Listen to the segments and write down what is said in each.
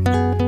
Pertama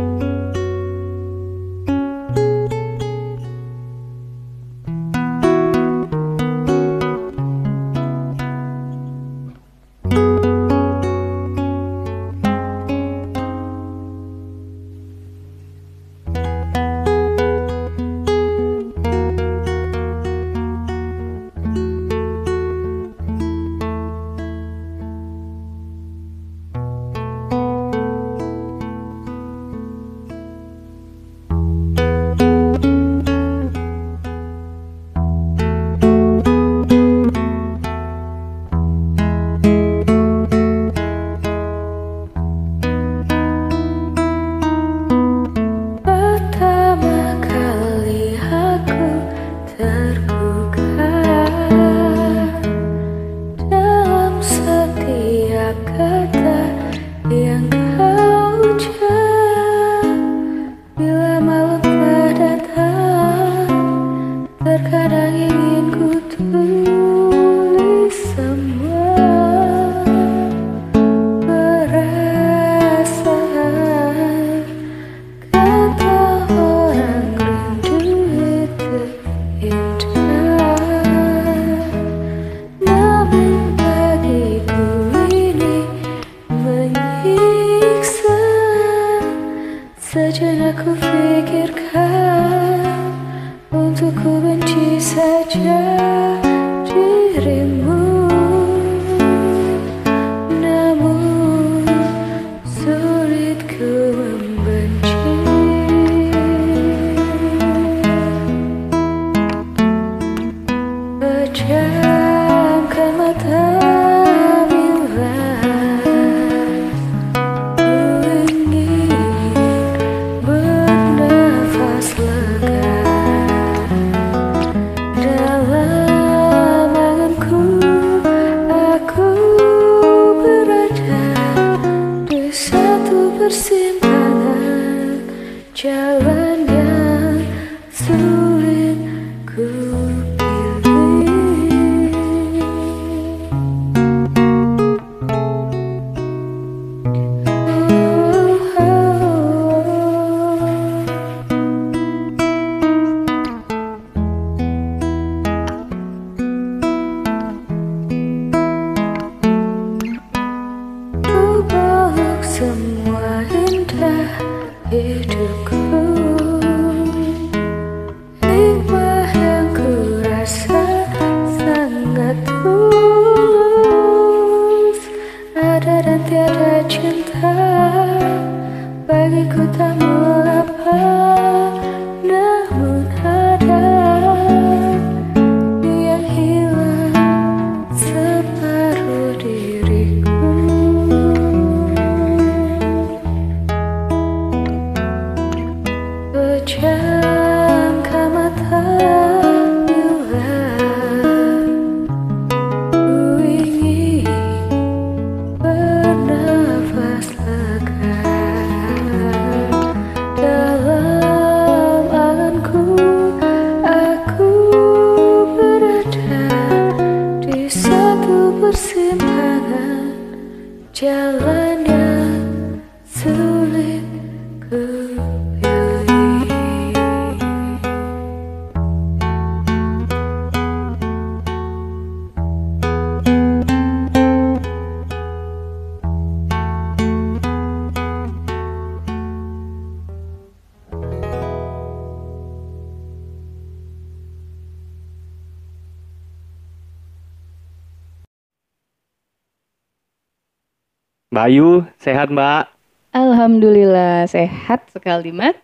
Mbak Ayu, sehat Mbak? Alhamdulillah sehat sekali Mat.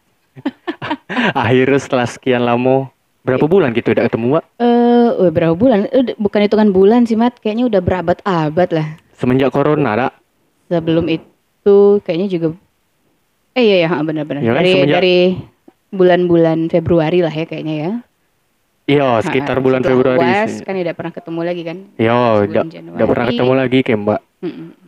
Akhirnya setelah sekian lama, berapa bulan gitu udah ketemu Mbak? Eh, uh, berapa bulan? Eh, bukan hitungan bulan sih Mat, kayaknya udah berabad-abad lah. Semenjak corona, Rak? Sebelum itu kayaknya juga Eh iya ya, ha, benar-benar. Ya kan, dari semenjak- dari bulan-bulan Februari lah ya kayaknya ya. Iya, sekitar bulan setelah Februari. Sih. kan udah pernah ketemu lagi kan. Iya, udah pernah ketemu lagi kayak Mbak. Mm-mm.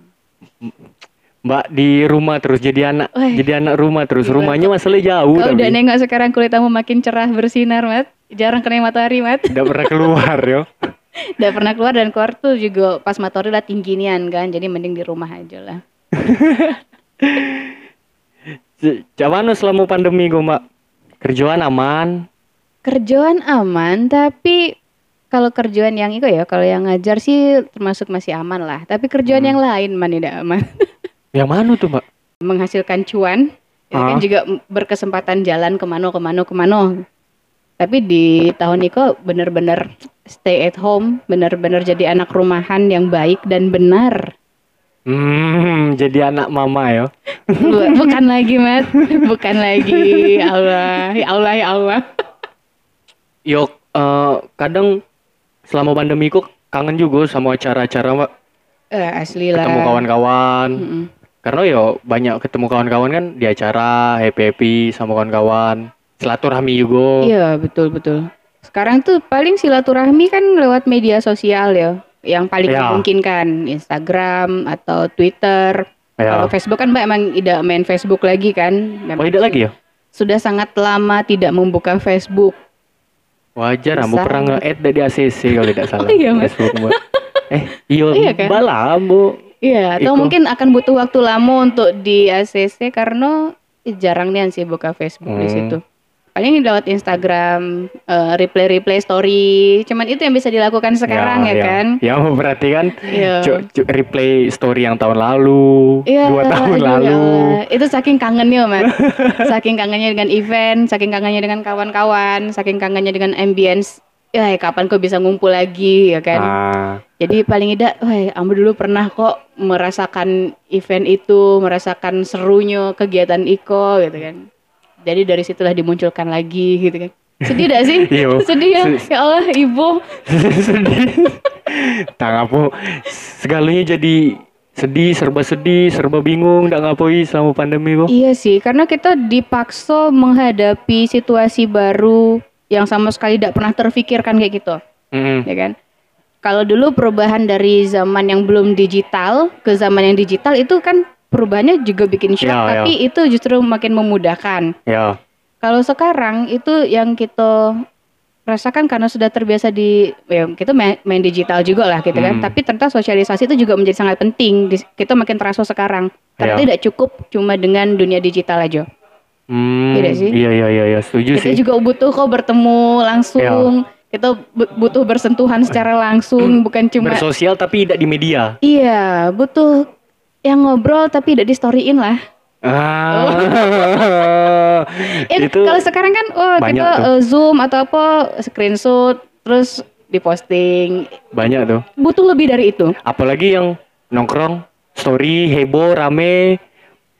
Mbak di rumah terus jadi anak, jadi anak rumah terus. Gila, Rumahnya masalah jauh Kau tapi udah nengok sekarang kulit kamu makin cerah bersinar Mat. Jarang kena matahari Mat. tidak pernah keluar yo. Udah pernah keluar dan keluar tuh juga pas matahari lah tinggi nian kan. Jadi mending di rumah aja lah. Cuman selama pandemi gue mbak kerjaan aman. Kerjaan aman, tapi kalau kerjaan yang itu ya, kalau yang ngajar sih termasuk masih aman lah. Tapi kerjaan Hmm. yang lain man tidak aman. Yang mana tuh mbak? Menghasilkan cuan, ya kan Ah. juga berkesempatan jalan ke mana ke mana ke mana. Tapi di tahun itu bener-bener stay at home, bener-bener jadi anak rumahan yang baik dan benar. Hmm, jadi anak mama ya. Bu- bukan lagi, Mat. Bukan lagi. Ya Allah, ya Allah, ya Allah. Yo, eh, kadang selama pandemi kok kangen juga sama acara-acara mbak. Eh, asli lah. Ketemu kawan-kawan. Mm-mm. Karena yo banyak ketemu kawan-kawan kan di acara happy happy sama kawan-kawan. Silaturahmi juga. Iya, betul betul. Sekarang tuh paling silaturahmi kan lewat media sosial ya. Yang paling Ya. memungkinkan Instagram atau Twitter. Ya. Kalau Facebook kan Mbak emang tidak main Facebook lagi kan? Oh, tidak lagi ya? Sudah sangat lama tidak membuka Facebook. Wajar, ambu pernah nge-add dari ACC kalau tidak salah. Oh iya, Mas. Facebook, eh, iya, Iya kan? bala, ambu. Iya, atau Iko. mungkin akan butuh waktu lama untuk di ACC karena jarang nih sih buka Facebook di Hmm. situ. Paling lewat Instagram, eh, replay-replay story. Cuman itu yang bisa dilakukan sekarang ya, kan? Ya, berarti kan Iya. cu- cu- replay story yang tahun lalu, Iya, dua tahun aduh, ya lalu. Allah. Itu saking kangennya, Mas. saking kangennya dengan event, saking kangennya dengan kawan-kawan, saking kangennya dengan ambience. Ya, kapan kok bisa ngumpul lagi, ya kan? Ah, Jadi paling tidak, wah, ambu dulu pernah kok merasakan event itu, merasakan serunya kegiatan Iko, gitu kan. Jadi dari situlah dimunculkan lagi, gitu kan. Sedih gak sih? Iya. Sedih ya? Ya Allah, ibu. sedih. Tak ngapo, segalanya jadi sedih, serba sedih, serba bingung, tak ngapoi selama pandemi kok. Iya sih, karena kita dipaksa menghadapi situasi baru yang sama sekali tidak pernah terfikirkan kayak gitu, Mm-mm. ya kan? Kalau dulu perubahan dari zaman yang belum digital ke zaman yang digital itu kan perubahannya juga bikin shock, Ya, ya. tapi itu justru makin memudahkan. Ya, Kalau sekarang itu yang kita rasakan karena sudah terbiasa di ya kita main, main digital juga lah gitu kan. Hmm. Tapi ternyata sosialisasi itu juga menjadi sangat penting. Di- Kita makin terasa sekarang. Karena Ya. tidak cukup cuma dengan dunia digital aja. hmm, Iya sih? iya iya iya, iya, setuju Kita sih. juga butuh kok bertemu langsung. Kita bu- butuh bersentuhan secara langsung, bukan cuma Bersosial tapi tidak di media. iya, butuh yang ngobrol tapi tidak di storyin lah. Ah, Eh, itu kalau sekarang kan oh kita tuh. eh, zoom atau apa screenshot terus diposting. banyak tuh. Butuh lebih dari itu. Apalagi yang nongkrong, story, heboh, rame.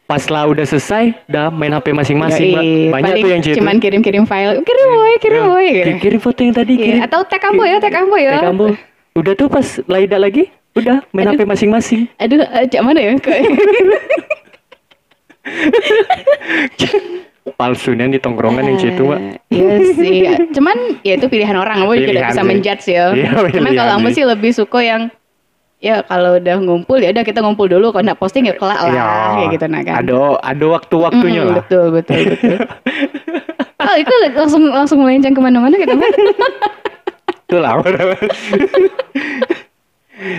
Pas lah udah selesai, udah main HP masing-masing. Yoi, Banyak tuh yang gitu. cuman kirim-kirim file. Kirim boy, kirim boy. gitu. Ki- Kirim foto yang tadi, Iya, kirim. Atau tag ambo ya, tag ambo ya. Tag Ambo. Udah tuh pas Laida lagi, udah main Aduh. HP masing-masing. Aduh, eh, cak mana ya? Palsunya di tongkrongan yang situ, Mbak. Iya sih. Cuman ya itu pilihan orang. Ambo juga tidak bisa menjudge ya. Iya, Cuman kalau Ambo sih. lebih suka yang ya kalau udah ngumpul ya udah kita ngumpul dulu kalau nggak posting ya kelak lah Ya, kayak gitu nah kan. Ada ada waktu-waktunya Mm-mm, lah. Betul, betul, betul. oh, itu langsung langsung melenceng ke mana-mana gitu kan? Itu lah.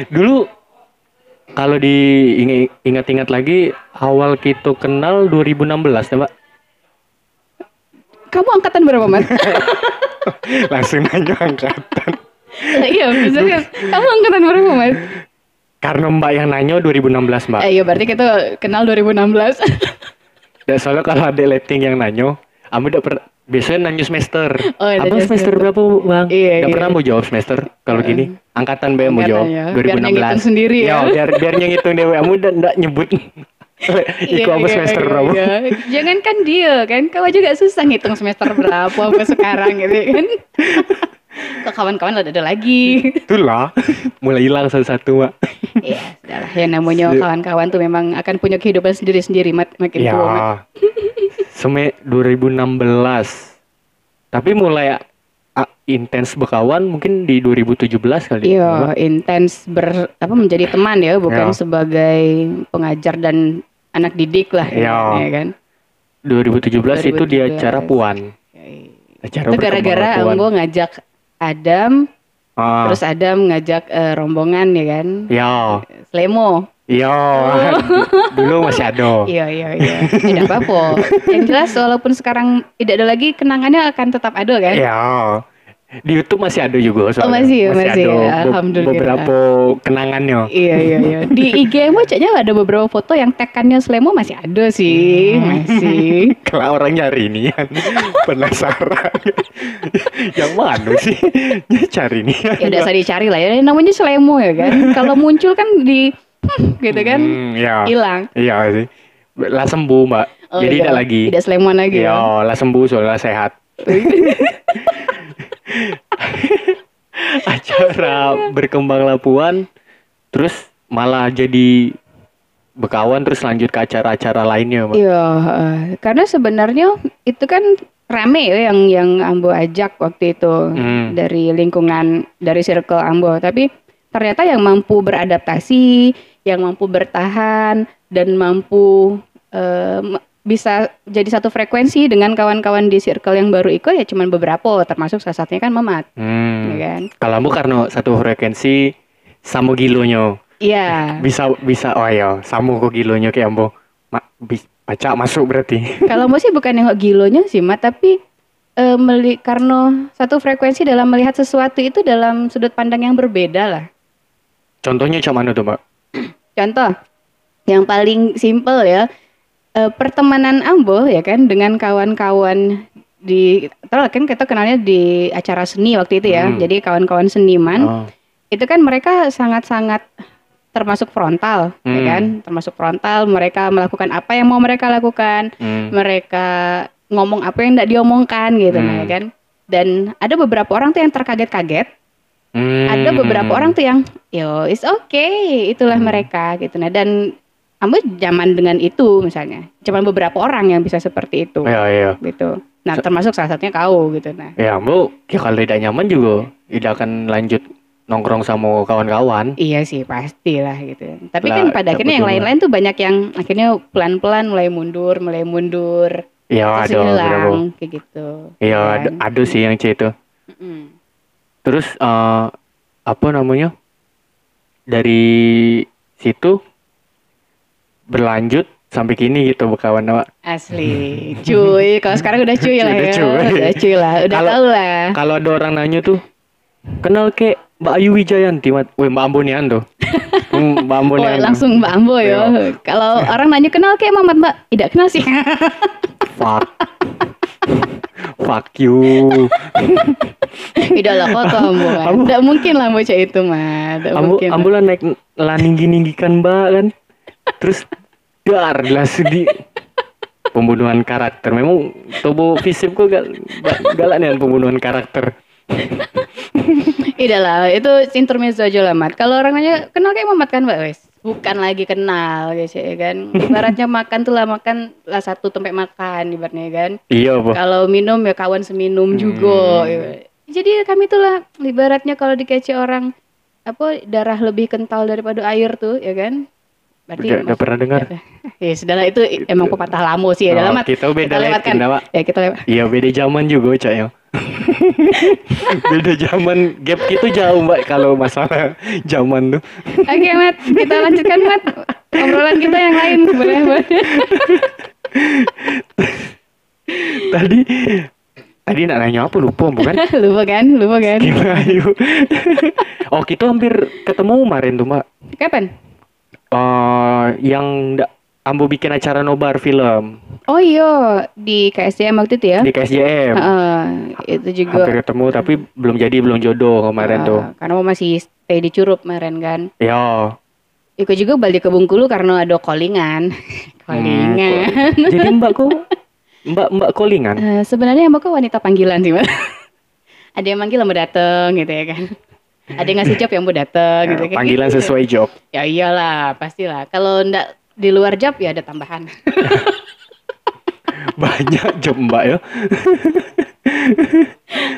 Dulu kalau diingat-ingat lagi awal kita kenal 2016 ya, Mbak. Kamu angkatan berapa, Mas? Langsung nanya angkatan. iya, serius. Kamu angkatan berapa, Mas? Karena Mbak yang nanya 2016, Mbak. Eh, iya, berarti kita kenal 2016. Dan soalnya kalau ada letting yang nanyo, kamu udah per biasanya nanyo semester. Oh, iya, Abang nanya semester semester. berapa, Bang? Iya, Nggak iya. pernah mau jawab semester kalau gini. Angkatan B mau jawab. ya. Biar 2016. ngitung sendiri ya. biar biar yang ngitung dewe. Kamu udah enggak nyebut. Iya, Iku apa iya, semester iya, berapa? iya. Jangan kan dia kan, kau juga susah ngitung semester berapa apa sekarang gitu kan. Kok kawan-kawan ada, ada lagi. Itulah. Mulai hilang satu-satu, Mbak. Iya, sudahlah. Ya namanya kawan-kawan tuh memang akan punya kehidupan sendiri-sendiri mak makin Ya. tua. Seme 2016. Tapi mulai ah, intens berkawan mungkin di 2017 kali. Iya, intens ber apa menjadi teman ya, bukan Ya. sebagai pengajar dan anak didik lah Ya. ya kan. 2017, itu di 2017. acara Puan. Acara Itu gara-gara. Anggo ngajak Adam, Ah, terus Adam ngajak eh, rombongan ya kan. ya, Slemo. Iya, dulu masih ada. Iya iya iya. Tidak apa-apa. Yang jelas walaupun sekarang tidak ada lagi kenangannya akan tetap ada kan? Iya. Di YouTube masih ada juga soalnya. Oh, masih, masih. ada be- Alhamdulillah. beberapa kenangannya. Iya iya iya. Di IG mo caknya ada beberapa foto yang tekannya Slemo masih ada sih, masih. Kalau orang nyari ini penasaran. Yang mana sih? Dia cari nih. Ya udah usah dicari lah ya. Namanya Slemo ya kan. Kalau muncul kan di hmm, gitu kan Hmm, ya. hilang. Iya sih. Lah sembuh, Mbak. Oh, Jadi iya. tidak lagi. Tidak Slemon lagi ya. Iya, lah sembuh soalnya sehat. Acara berkembang Lapuan terus malah jadi bekawan terus lanjut ke acara-acara lainnya, Mbak. Iya, eh, karena sebenarnya itu kan rame ya yang yang Ambo ajak waktu itu Hmm. dari lingkungan dari circle Ambo, tapi ternyata yang mampu beradaptasi, yang mampu bertahan dan mampu eh, m- bisa jadi satu frekuensi dengan kawan-kawan di circle yang baru ikut ya cuman beberapa, termasuk salah satunya kan Mamat, Hmm. ya kan? Kalau karena satu frekuensi sama gilonya. Iya. Bisa bisa oh iya, sama kok gilonya kayak Ambo. Ma, bis, baca masuk berarti. Kalau mau sih bukan nengok gilonya sih, Mat, tapi eh, meli karena satu frekuensi dalam melihat sesuatu itu dalam sudut pandang yang berbeda lah. Contohnya cuma mana tuh, Mbak? Contoh, yang paling simpel ya, eh, pertemanan Ambo ya kan dengan kawan-kawan di, tahu kan kita kenalnya di acara seni waktu itu ya, Hmm. jadi kawan-kawan seniman Oh. itu kan mereka sangat-sangat termasuk frontal, ya Hmm. kan, termasuk frontal. Mereka melakukan apa yang mau mereka lakukan, Hmm. mereka ngomong apa yang tidak diomongkan gitu Hmm. nah, ya kan dan ada beberapa orang tuh yang terkaget-kaget Hmm. ada beberapa orang tuh yang yo it's okay itulah Hmm. mereka gitu nah dan kamu zaman dengan itu misalnya cuman beberapa orang yang bisa seperti itu Iya, iya. gitu nah termasuk salah satunya kau gitu nah Ya, Bu, ya kalau tidak nyaman juga tidak akan lanjut nongkrong sama kawan-kawan. Iya sih pastilah gitu. Tapi Lah, kan pada akhirnya yang lain-lain tuh banyak yang akhirnya pelan-pelan mulai mundur, mulai mundur, Iya, beberapa. hilang kayak gitu. Iya, kan? ada, ada sih yang C itu. Mm-mm. Terus eh, apa namanya? Dari situ berlanjut sampai kini gitu berkawan Pak. Asli, cuy. Kalau sekarang udah cuy lah Udah ya. cuy. Udah cuy lah, udah Kalau- tahu lah. Kalau ada orang nanya tuh, kenal ke Mbak Ayu Wijayanti, Mat. Wih, Mbak Ambonian tuh. Hmm, Mbak Oh, Ambonian. langsung Mbak Ambo ya. Iya. Kalau orang nanya kenal kayak Mamat Mbak, tidak kenal sih. Fuck. Fuck you. Tidak lah kok tuh Ambo kan. Ambo- Tidak mungkin lah bocah itu mah. Tidak Ambu, mungkin. lah. ambu lah naik lah ninggi ninggikan mbak kan. Terus dar lah sedih. Pembunuhan karakter. Memang tubuh fisik kok gal, ga- galak nih pembunuhan karakter. Tidak lah, itu intermezzo aja lah Mat. Kalau orang nanya kenal kayak Mamat kan Mbak wes. Bukan lagi kenal guys ya kan. Ibaratnya makan tuh lah makan lah satu tempat makan ibaratnya kan. Iya? Kalau minum ya kawan seminum juga. Hmm. Jadi kami tuh lah ibaratnya kalau dikece orang apa darah lebih kental daripada air tuh ya kan. Berarti Udah, udah pernah dengar? Ya sudah lah, itu emang pepatah lamo sih ya Oh, dalam kita beda lewatkan. Ya kita lewat. Iya beda zaman juga cak ya. beda zaman gap itu jauh mbak kalau masalah zaman tuh. Oke Mat, kita lanjutkan Mat. Obrolan kita yang lain boleh boleh. Tadi tadi nak nanya apa lupa bukan? lupa kan, lupa kan. Gimana ayu? oh kita hampir ketemu kemarin tuh mbak. Kapan? Eh yang Ambo bikin acara nobar film Oh iya di KSDM waktu itu ya. di KSJM. Heeh, itu juga. Hampir ketemu tapi belum jadi belum jodoh kemarin eh, tuh. Karena mau masih stay di Curup kemarin kan. Ya. Ikut juga balik ke Bengkulu karena ada callingan. callingan. Hmm, jadi mbak kok mbak mbak callingan. Eh, sebenarnya mbak kok wanita panggilan sih mbak. Ada yang manggil mau dateng gitu ya kan. Ada yang ngasih job yang mau dateng gitu. kayak Panggilan gitu. sesuai job. Ya iyalah pastilah. Kalau ndak di luar job ya ada tambahan. Banyak job mbak ya.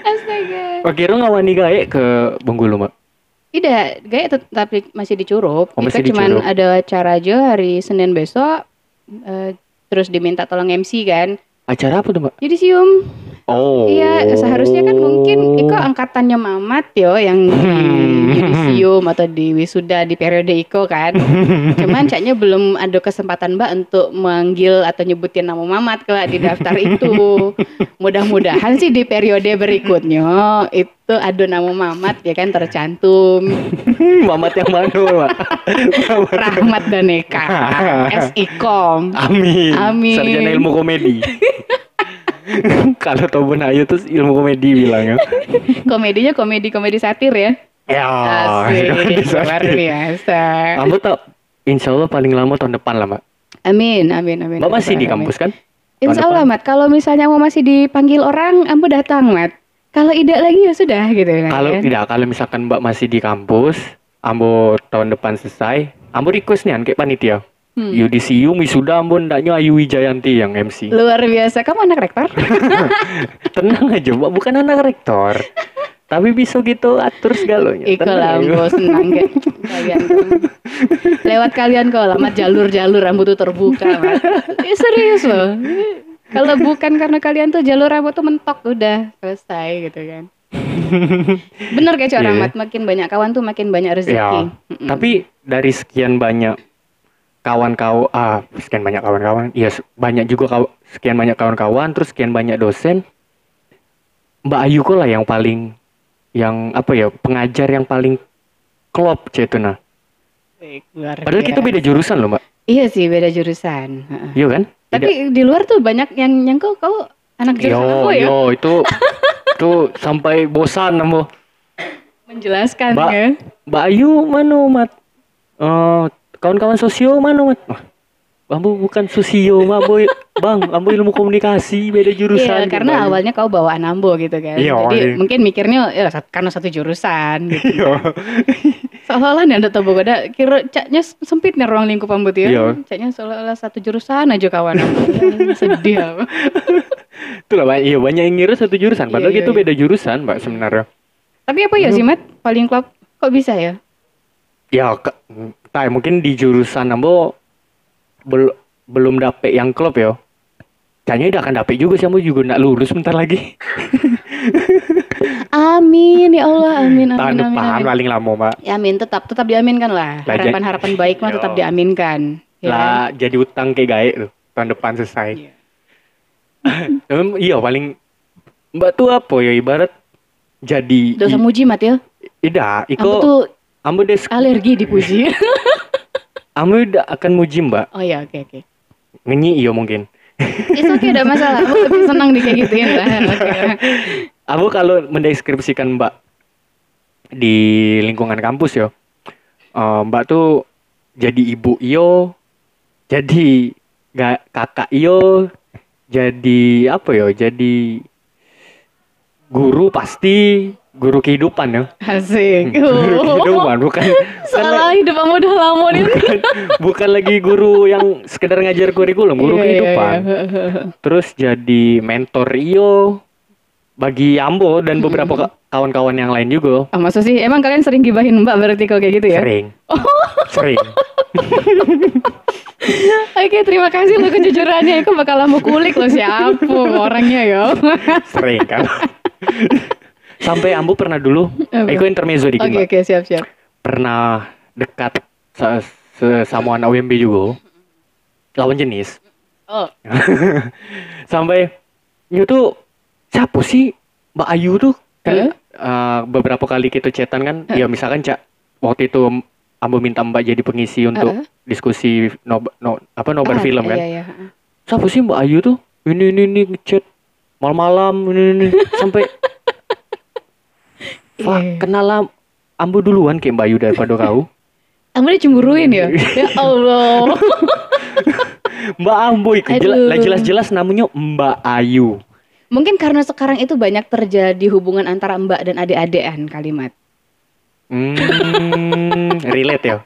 Astaga. Oh kira ngawani gawe ke Bengkulu mbak. Tidak, gaya tetap masih di Curup. Oh, Itu masih cuman ada acara aja hari Senin besok. eh, terus diminta tolong MC kan. Acara apa tuh mbak? Yudisium. Oh. Iya, seharusnya kan mungkin Iko angkatannya Mamat yo yang Hmm. di yudisium atau di wisuda di periode Iko kan. Cuman caknya belum ada kesempatan Mbak untuk manggil atau nyebutin nama Mamat kelak di daftar itu. Mudah-mudahan sih di periode berikutnya itu ada nama Mamat ya kan tercantum Mamat yang mana? Mamat. Rahmat Daneka S Ikom. Amin. Amin. Sarjana ilmu komedi. Kalau Tobun Ayu tuh ilmu komedi bilangnya. Komedinya komedi-komedi satir ya. Ya, Asik, luar biasa. Kamu tak Insya Allah paling lama tahun depan lah, Mbak. Amin, amin, amin. Mbak masih di Amin. kampus kan? Insya Allah, Mat. Kalau misalnya mau masih dipanggil orang, ambo datang, Mat. Kalau tidak lagi ya sudah gitu kan. Kalau ya. tidak, kalau misalkan Mbak masih di kampus, Ambo tahun depan selesai, Ambo request nih kayak panitia. Hmm. Yudisium wisuda Ambo ndaknya Ayu Wijayanti yang MC. Luar biasa. Kamu anak rektor? Tenang aja, Mbak, bukan anak rektor. Tapi bisa gitu atur segalanya. Iko lah, senang kan. Kalian lewat kalian kok lah, Mat. Jalur-jalur rambut tuh terbuka. Eh, serius loh. Kalau bukan karena kalian tuh jalur rambut tuh mentok udah selesai gitu kan. Bener kayak orang. Mat, makin banyak kawan tuh makin banyak rezeki. Ya, tapi dari sekian banyak kawan-kawan, ah, sekian banyak kawan-kawan, iya se- banyak juga kaw- sekian banyak kawan-kawan, terus sekian banyak dosen, Mbak Ayu kok lah yang paling, yang apa ya, pengajar yang paling klop cetuna. Padahal kita beda jurusan loh, Mbak. Iya sih beda jurusan. Iya kan? Tapi di luar tuh banyak yang yang kau kau anak jurusan yo, apa ya? yo, itu, itu sampai bosan, Ambo. Menjelaskan Mbak, ya. Mbak Ayu mana, Mat? Eh, kawan-kawan sosio mana, Mat? Ambo bukan sosio, Mak, boy. Bang, Ambo ilmu komunikasi, beda jurusan. Iya, karena Ayu. awalnya kau bawa Anambo gitu kan. Iya, Jadi iya. mungkin mikirnya ya karena satu jurusan gitu. Iya. Seolah-olah nih ada tahu ada kira caknya sempit nih ruang lingkup rambut ya. Iya. Caknya seolah-olah satu jurusan aja kawan. Sedih apa. Itulah banyak, iya banyak yang ngira satu jurusan, Iya, padahal iya, itu iya. beda jurusan, Mbak sebenarnya. Tapi apa ya sih, Mat? Paling klop kok bisa ya? Ya, entah, mungkin di jurusan Ambo bel, belum dapet yang klub ya. Kayaknya udah akan dapet juga sih, Ambo juga nak lulus bentar lagi. Amin ya Allah, amin amin Tahun amin. depan amin. paling lama, Mbak. Ya amin tetap tetap diaminkan lah. Harapan-harapan baik mah Yo. tetap diaminkan. Ya. Lah jadi utang kayak gaek tuh tahun depan selesai. Iya. Em, iya paling Mbak tuh apa ya ibarat jadi Dosa muji mat ya. Ida, Aku iko tuh ambo des alergi dipuji. ambo udah akan muji Mbak. oh ya oke oke. Ngenyi iya mungkin. Itu oke udah masalah. Aku lebih senang di kayak gituin lah. Oke lah. Aku kalau mendeskripsikan Mbak di lingkungan kampus yo, eh, Mbak tuh jadi ibu iyo, jadi ga, kakak iyo, jadi apa yo, jadi guru pasti guru kehidupan ya. Asik. Guru Oh. kehidupan bukan bukan, Salah hidup kamu udah lama nih. bukan, bukan lagi guru yang sekedar ngajar kurikulum, guru Iya, iya, kehidupan. iya. Terus jadi mentor iyo bagi Ambo dan beberapa ka- kawan-kawan yang lain juga. Ah, masa sih? Emang kalian sering gibahin Mbak berarti kok kayak gitu ya? Sering. Sering. Oke, terima kasih lo kejujurannya. Aku bakal mau kulik lo siapa orangnya ya. Sering kan. Sampai Ambo pernah dulu? Eko intermezzo dikit, Oke Mbak. oke siap siap. Pernah dekat sama anak UMB juga. Lawan jenis. Oh, Sampai itu tuh siapa sih Mbak Ayu tuh? Kan eh, beberapa kali kita chatan kan, ya misalkan Cak waktu itu Ambo minta Mbak jadi pengisi untuk Heeh. diskusi no, no- apa nobar ah, film kan. Iya iya. Siapa sih Mbak Ayu tuh? Ini ini ini ngechat malam-malam ini ini sampai Iya. Pak, kenal lah Ambo duluan kayak Mbak Ayu daripada kau. Kamu dia cemburuin ya? ya Allah. Mbak Ambo itu jela- Aduh. lah jelas-jelas namanya Mbak Ayu. Mungkin karena sekarang itu banyak terjadi hubungan antara mbak dan adik-adikan kalimat. Hmm, relate ya.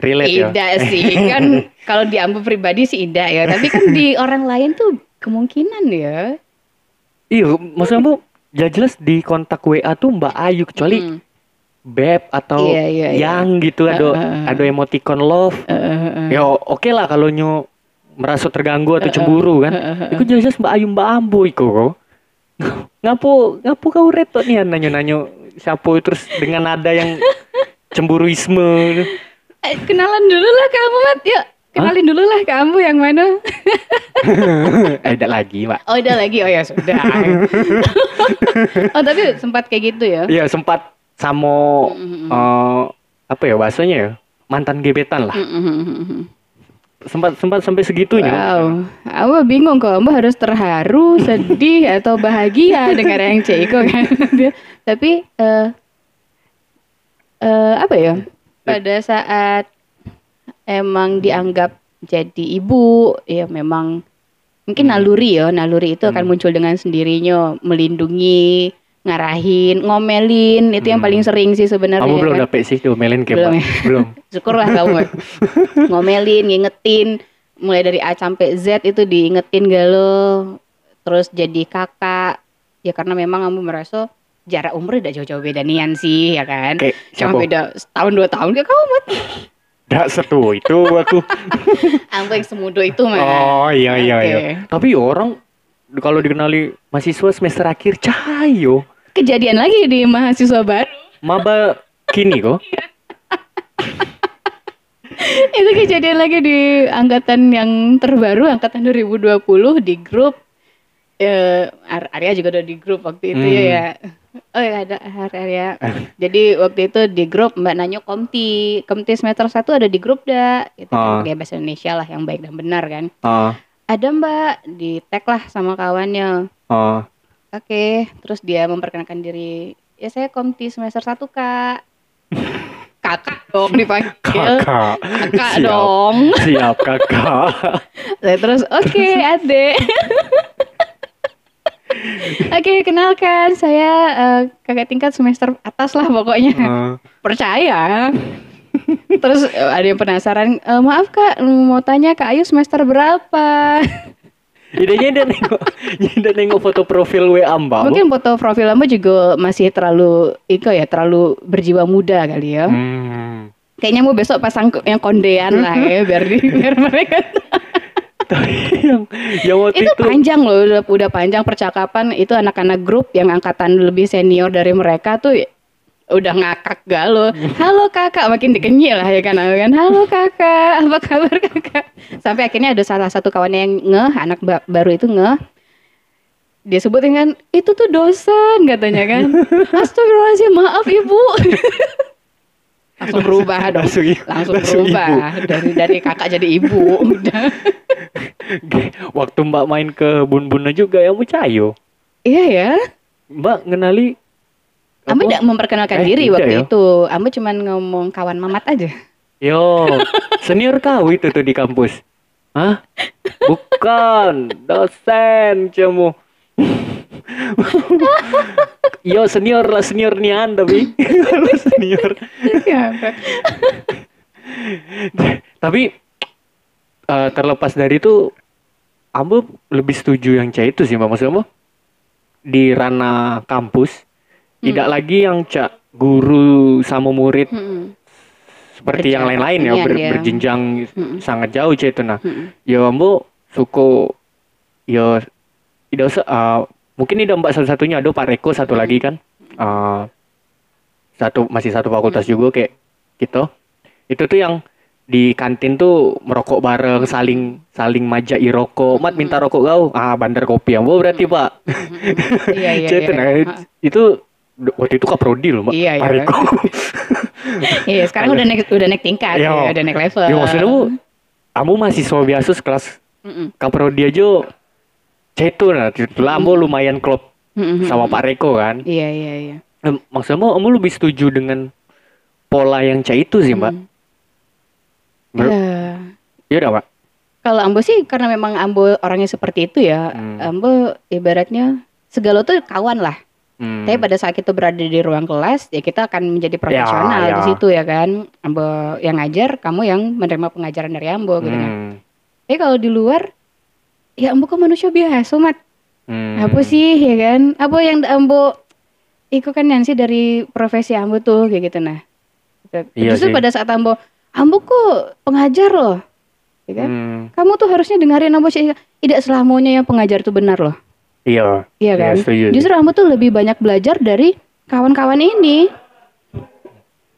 Relate ya. Tidak sih, kan kalau di Ambo pribadi sih tidak ya. Tapi kan di orang lain tuh kemungkinan ya. Iya, maksud Ambo jelas-jelas di kontak WA tuh Mbak Ayu kecuali Hmm. beb atau Iya, iya, iya. yang gitu ada Heeh. ada emoticon love. Eh, eh, eh. Ya oke lah kalau nyu merasa terganggu atau cemburu kan. Itu jelas-jelas Mbak Ayu Mbak Ambo iku ngapu ngapu kau retot nih nanyo-nanyo siapa terus dengan nada yang cemburuisme Eh, kenalan dulu lah kamu Mat yuk kenalin dulu lah kamu yang mana. Eh tidak lagi pak oh udah lagi. Oh ya sudah. Oh tapi sempat kayak gitu ya? Iya sempat samo Mm-mm. eh, apa ya bahasanya ya? Mantan gebetan lah. Mm-mm. sempat sempat sampai segitunya. Wow, aku bingung kok, Mbak harus terharu, sedih atau bahagia dengar yang Ceko kan. Tapi eh eh, apa ya? Pada saat emang dianggap jadi ibu, ya memang mungkin Hmm. naluri ya, naluri itu akan Hmm. muncul dengan sendirinya, melindungi, ngarahin, ngomelin, itu yang Hmm. paling sering sih sebenarnya. kamu belum kan. dapet sih diomelin kayak Belum ya? belum Syukurlah kamu ngomelin, ngingetin mulai dari A sampai Z itu diingetin galau terus jadi kakak ya karena memang kamu merasa jarak umur udah jauh-jauh beda nian sih ya kan kayak cuma beda setahun dua tahun kayak kamu Mat. Dak setu itu aku yang semudo itu mah oh iya iya Oke. iya tapi orang kalau dikenali mahasiswa semester akhir cahayo kejadian lagi di mahasiswa baru maba kini kok itu kejadian lagi di angkatan yang terbaru angkatan 2020 di grup eh Ar- Arya juga udah di grup waktu itu ya, Hmm. ya oh ya ada Ar- Arya jadi waktu itu di grup Mbak Nanyo Komti. Komti semester 1 ada di grup dah itu Ah. kan pakai bahasa Indonesia lah yang baik dan benar kan. Ah ada Mbak di tag lah sama kawannya. Ah oke terus dia memperkenalkan diri. Ya saya Komti semester 1 kak. Kakak dong dipanggil. Kakak. Kakak siap. dong. Siap kakak. Saya terus oke adek. Oke kenalkan saya eh, kakak tingkat semester atas lah pokoknya Ah. percaya. Terus eh, ada yang penasaran "Eh, maaf kak mau tanya kak Ayu semester berapa? idenya dia nengok dia nengok foto profil WA mbak Mungkin foto profil kamu juga masih terlalu iko ya terlalu berjiwa muda kali ya. hmm. Kayaknya mau besok pasang yang kondean lah ya biar di, biar mereka Tapi yang yang waktu itu itu, panjang loh udah, udah panjang percakapan. Itu anak-anak grup yang angkatan lebih senior dari mereka tuh udah ngakak galau. Halo kakak. Makin dikenyil lah ya kan? Kan halo kakak. Apa kabar kakak? Sampai akhirnya ada salah satu kawannya yang ngeh anak ba- baru itu ngeh. Dia sebutin kan itu tuh dosen katanya kan. Astagfirullahaladzim maaf ibu langsung berubah dong Langsung langsung langsung berubah dari dari kakak jadi ibu udah waktu mbak main ke bun-bun juga yang mucayo iya ya mbak ngenali Ambo apa? tidak memperkenalkan Eh, diri tidak waktu ya? itu. Ambo cuman ngomong kawan mamat aja. Yo, senior kau itu tuh di kampus. Hah? Bukan, dosen cemu. Yo senior lah senior nih anda bi, senior. Iya, Tapi eh, terlepas dari itu, Ambo lebih setuju yang C itu sih mbak maksud Ambo di ranah kampus tidak lagi yang cak guru sama murid Mm-mm. seperti yang Berjarak lain-lain ya ber- dia. berjenjang Mm-mm. sangat jauh C itu nah Mm-mm. ya ambo suko ya tidak usah ah, mungkin ini mbak satu-satunya ada Pak Reko satu lagi kan Ah, satu masih satu fakultas juga kayak gitu itu tuh yang di kantin tuh merokok bareng saling saling majai rokok mat minta rokok kau ah bandar kopi ambo berarti pak Iya iya. Iya. nah itu waktu itu kaprodi loh mbak Iya, Pak iya. Reko Iya, sekarang udah naik udah naik tingkat, Iya. ya, udah naik level. ya maksudnya bu kamu mahasiswa biasa sekelas Mm-mm. kaprodi aja itu nah itu lah ambo lumayan klop Mm-mm. sama Pak Reko kan Iya iya iya. Maksudnya kamu lebih setuju dengan pola yang C itu sih mbak Mm. Ber- Ya. ya udah mbak Kalau Ambo sih karena memang Ambo orangnya seperti itu ya. Hmm. Ambo ibaratnya segala tuh kawan lah. Hmm. Tapi pada saat kita berada di ruang kelas, ya kita akan menjadi profesional ya. di situ ya kan. Ambo yang ngajar, kamu yang menerima pengajaran dari Ambo gitu kan. Hmm. Tapi kalau di luar, ya Ambo kan manusia biasa, Mat. Hmm. Apa sih ya kan? Apa yang Ambo Iku kan yang sih dari profesi Ambo tuh kayak gitu nah. Iya Justru sih. pada saat Ambo, Ambo kok pengajar loh. Ya kan? Hmm. Kamu tuh harusnya dengerin Ambo sih. Tidak selamanya yang pengajar itu benar loh. Iya. Iya kan? setuju. Justru Ambo tuh lebih banyak belajar dari kawan-kawan ini.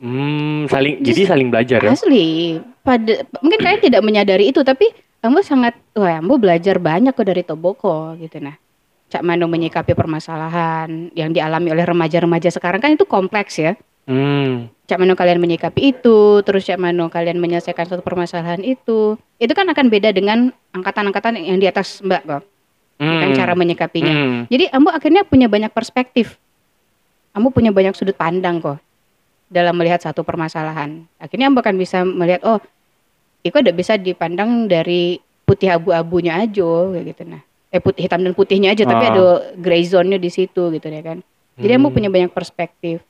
Hmm, saling jadi saling belajar ya. Asli. Pada mungkin kalian tidak menyadari itu tapi Ambo sangat wah Ambo belajar banyak kok dari Toboko gitu nah. Cak Mano menyikapi permasalahan yang dialami oleh remaja-remaja sekarang kan itu kompleks ya. Hmm. Cak Mano kalian menyikapi itu, terus Cak Mano kalian menyelesaikan suatu permasalahan itu. Itu kan akan beda dengan angkatan-angkatan yang di atas Mbak kok. Kan Hmm. cara menyikapinya. Hmm. Jadi Ambo akhirnya punya banyak perspektif. Ambo punya banyak sudut pandang kok dalam melihat satu permasalahan. Akhirnya Ambo akan bisa melihat oh, itu ada bisa dipandang dari putih abu-abunya aja kayak gitu nah. Eh putih hitam dan putihnya aja tapi Ah. ada gray zone-nya di situ gitu ya kan. Jadi Hmm. punya banyak perspektif.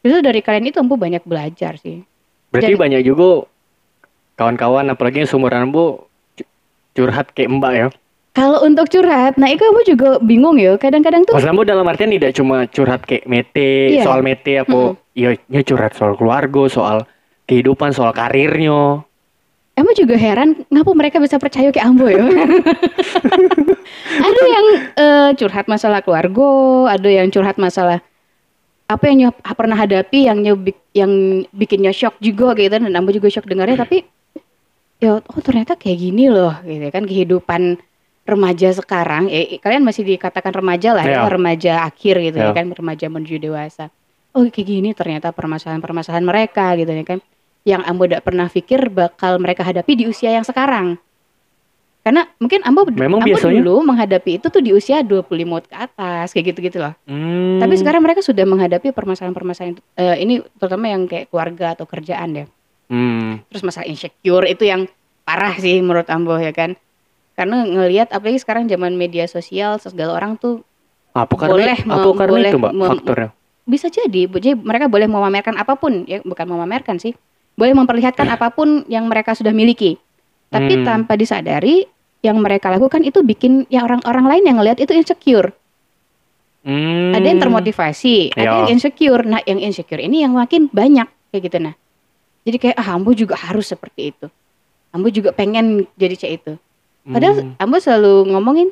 Justru dari kalian itu Ambo banyak belajar sih. Berarti Jadi- banyak juga kawan-kawan apalagi yang seumuran bu cu- curhat kayak mbak ya. Kalau untuk curhat, nah itu Ambo juga bingung ya. Kadang-kadang tuh Maksud dalam artian tidak cuma curhat kayak mete, Iya. soal mete apa, iya ya curhat soal keluarga, soal kehidupan, soal karirnya. Emang juga heran ngapa mereka bisa percaya ke Ambo ya. ada yang eh, curhat masalah keluarga, ada yang curhat masalah apa yang nyop- pernah hadapi yang nyobik, yang bikinnya shock juga gitu dan Ambo juga shock dengarnya tapi ya oh ternyata kayak gini loh gitu kan kehidupan remaja sekarang eh kalian masih dikatakan remaja lah ya Iya. remaja akhir gitu ya Iya. kan remaja menuju dewasa oh kayak gini ternyata permasalahan-permasalahan mereka gitu ya kan yang Ambo tidak pernah pikir bakal mereka hadapi di usia yang sekarang. Karena mungkin Ambo, Memang Ambo biasanya- dulu menghadapi itu tuh di usia 25 ke atas kayak gitu-gitu loh. Hmm. tapi sekarang mereka sudah menghadapi permasalahan-permasalahan eh, ini terutama yang kayak keluarga atau kerjaan ya. Hmm. terus masalah insecure itu yang parah sih menurut Ambo ya kan. Karena ngelihat apalagi sekarang zaman media sosial segala orang tuh Apa karena Boleh apa mem- karena boleh itu mbak faktornya? bisa jadi. Jadi mereka boleh memamerkan apa pun ya bukan memamerkan sih boleh memperlihatkan apa pun yang mereka sudah miliki tapi Hmm. tanpa disadari yang mereka lakukan itu bikin ya orang-orang lain yang ngelihat itu insecure Hmm. ada yang termotivasi ada Ya. yang insecure nah yang insecure ini yang makin banyak kayak gitu nah jadi kayak ah Ambo juga harus seperti itu Ambo juga pengen jadi kayak itu padahal Hmm. Ambo selalu ngomongin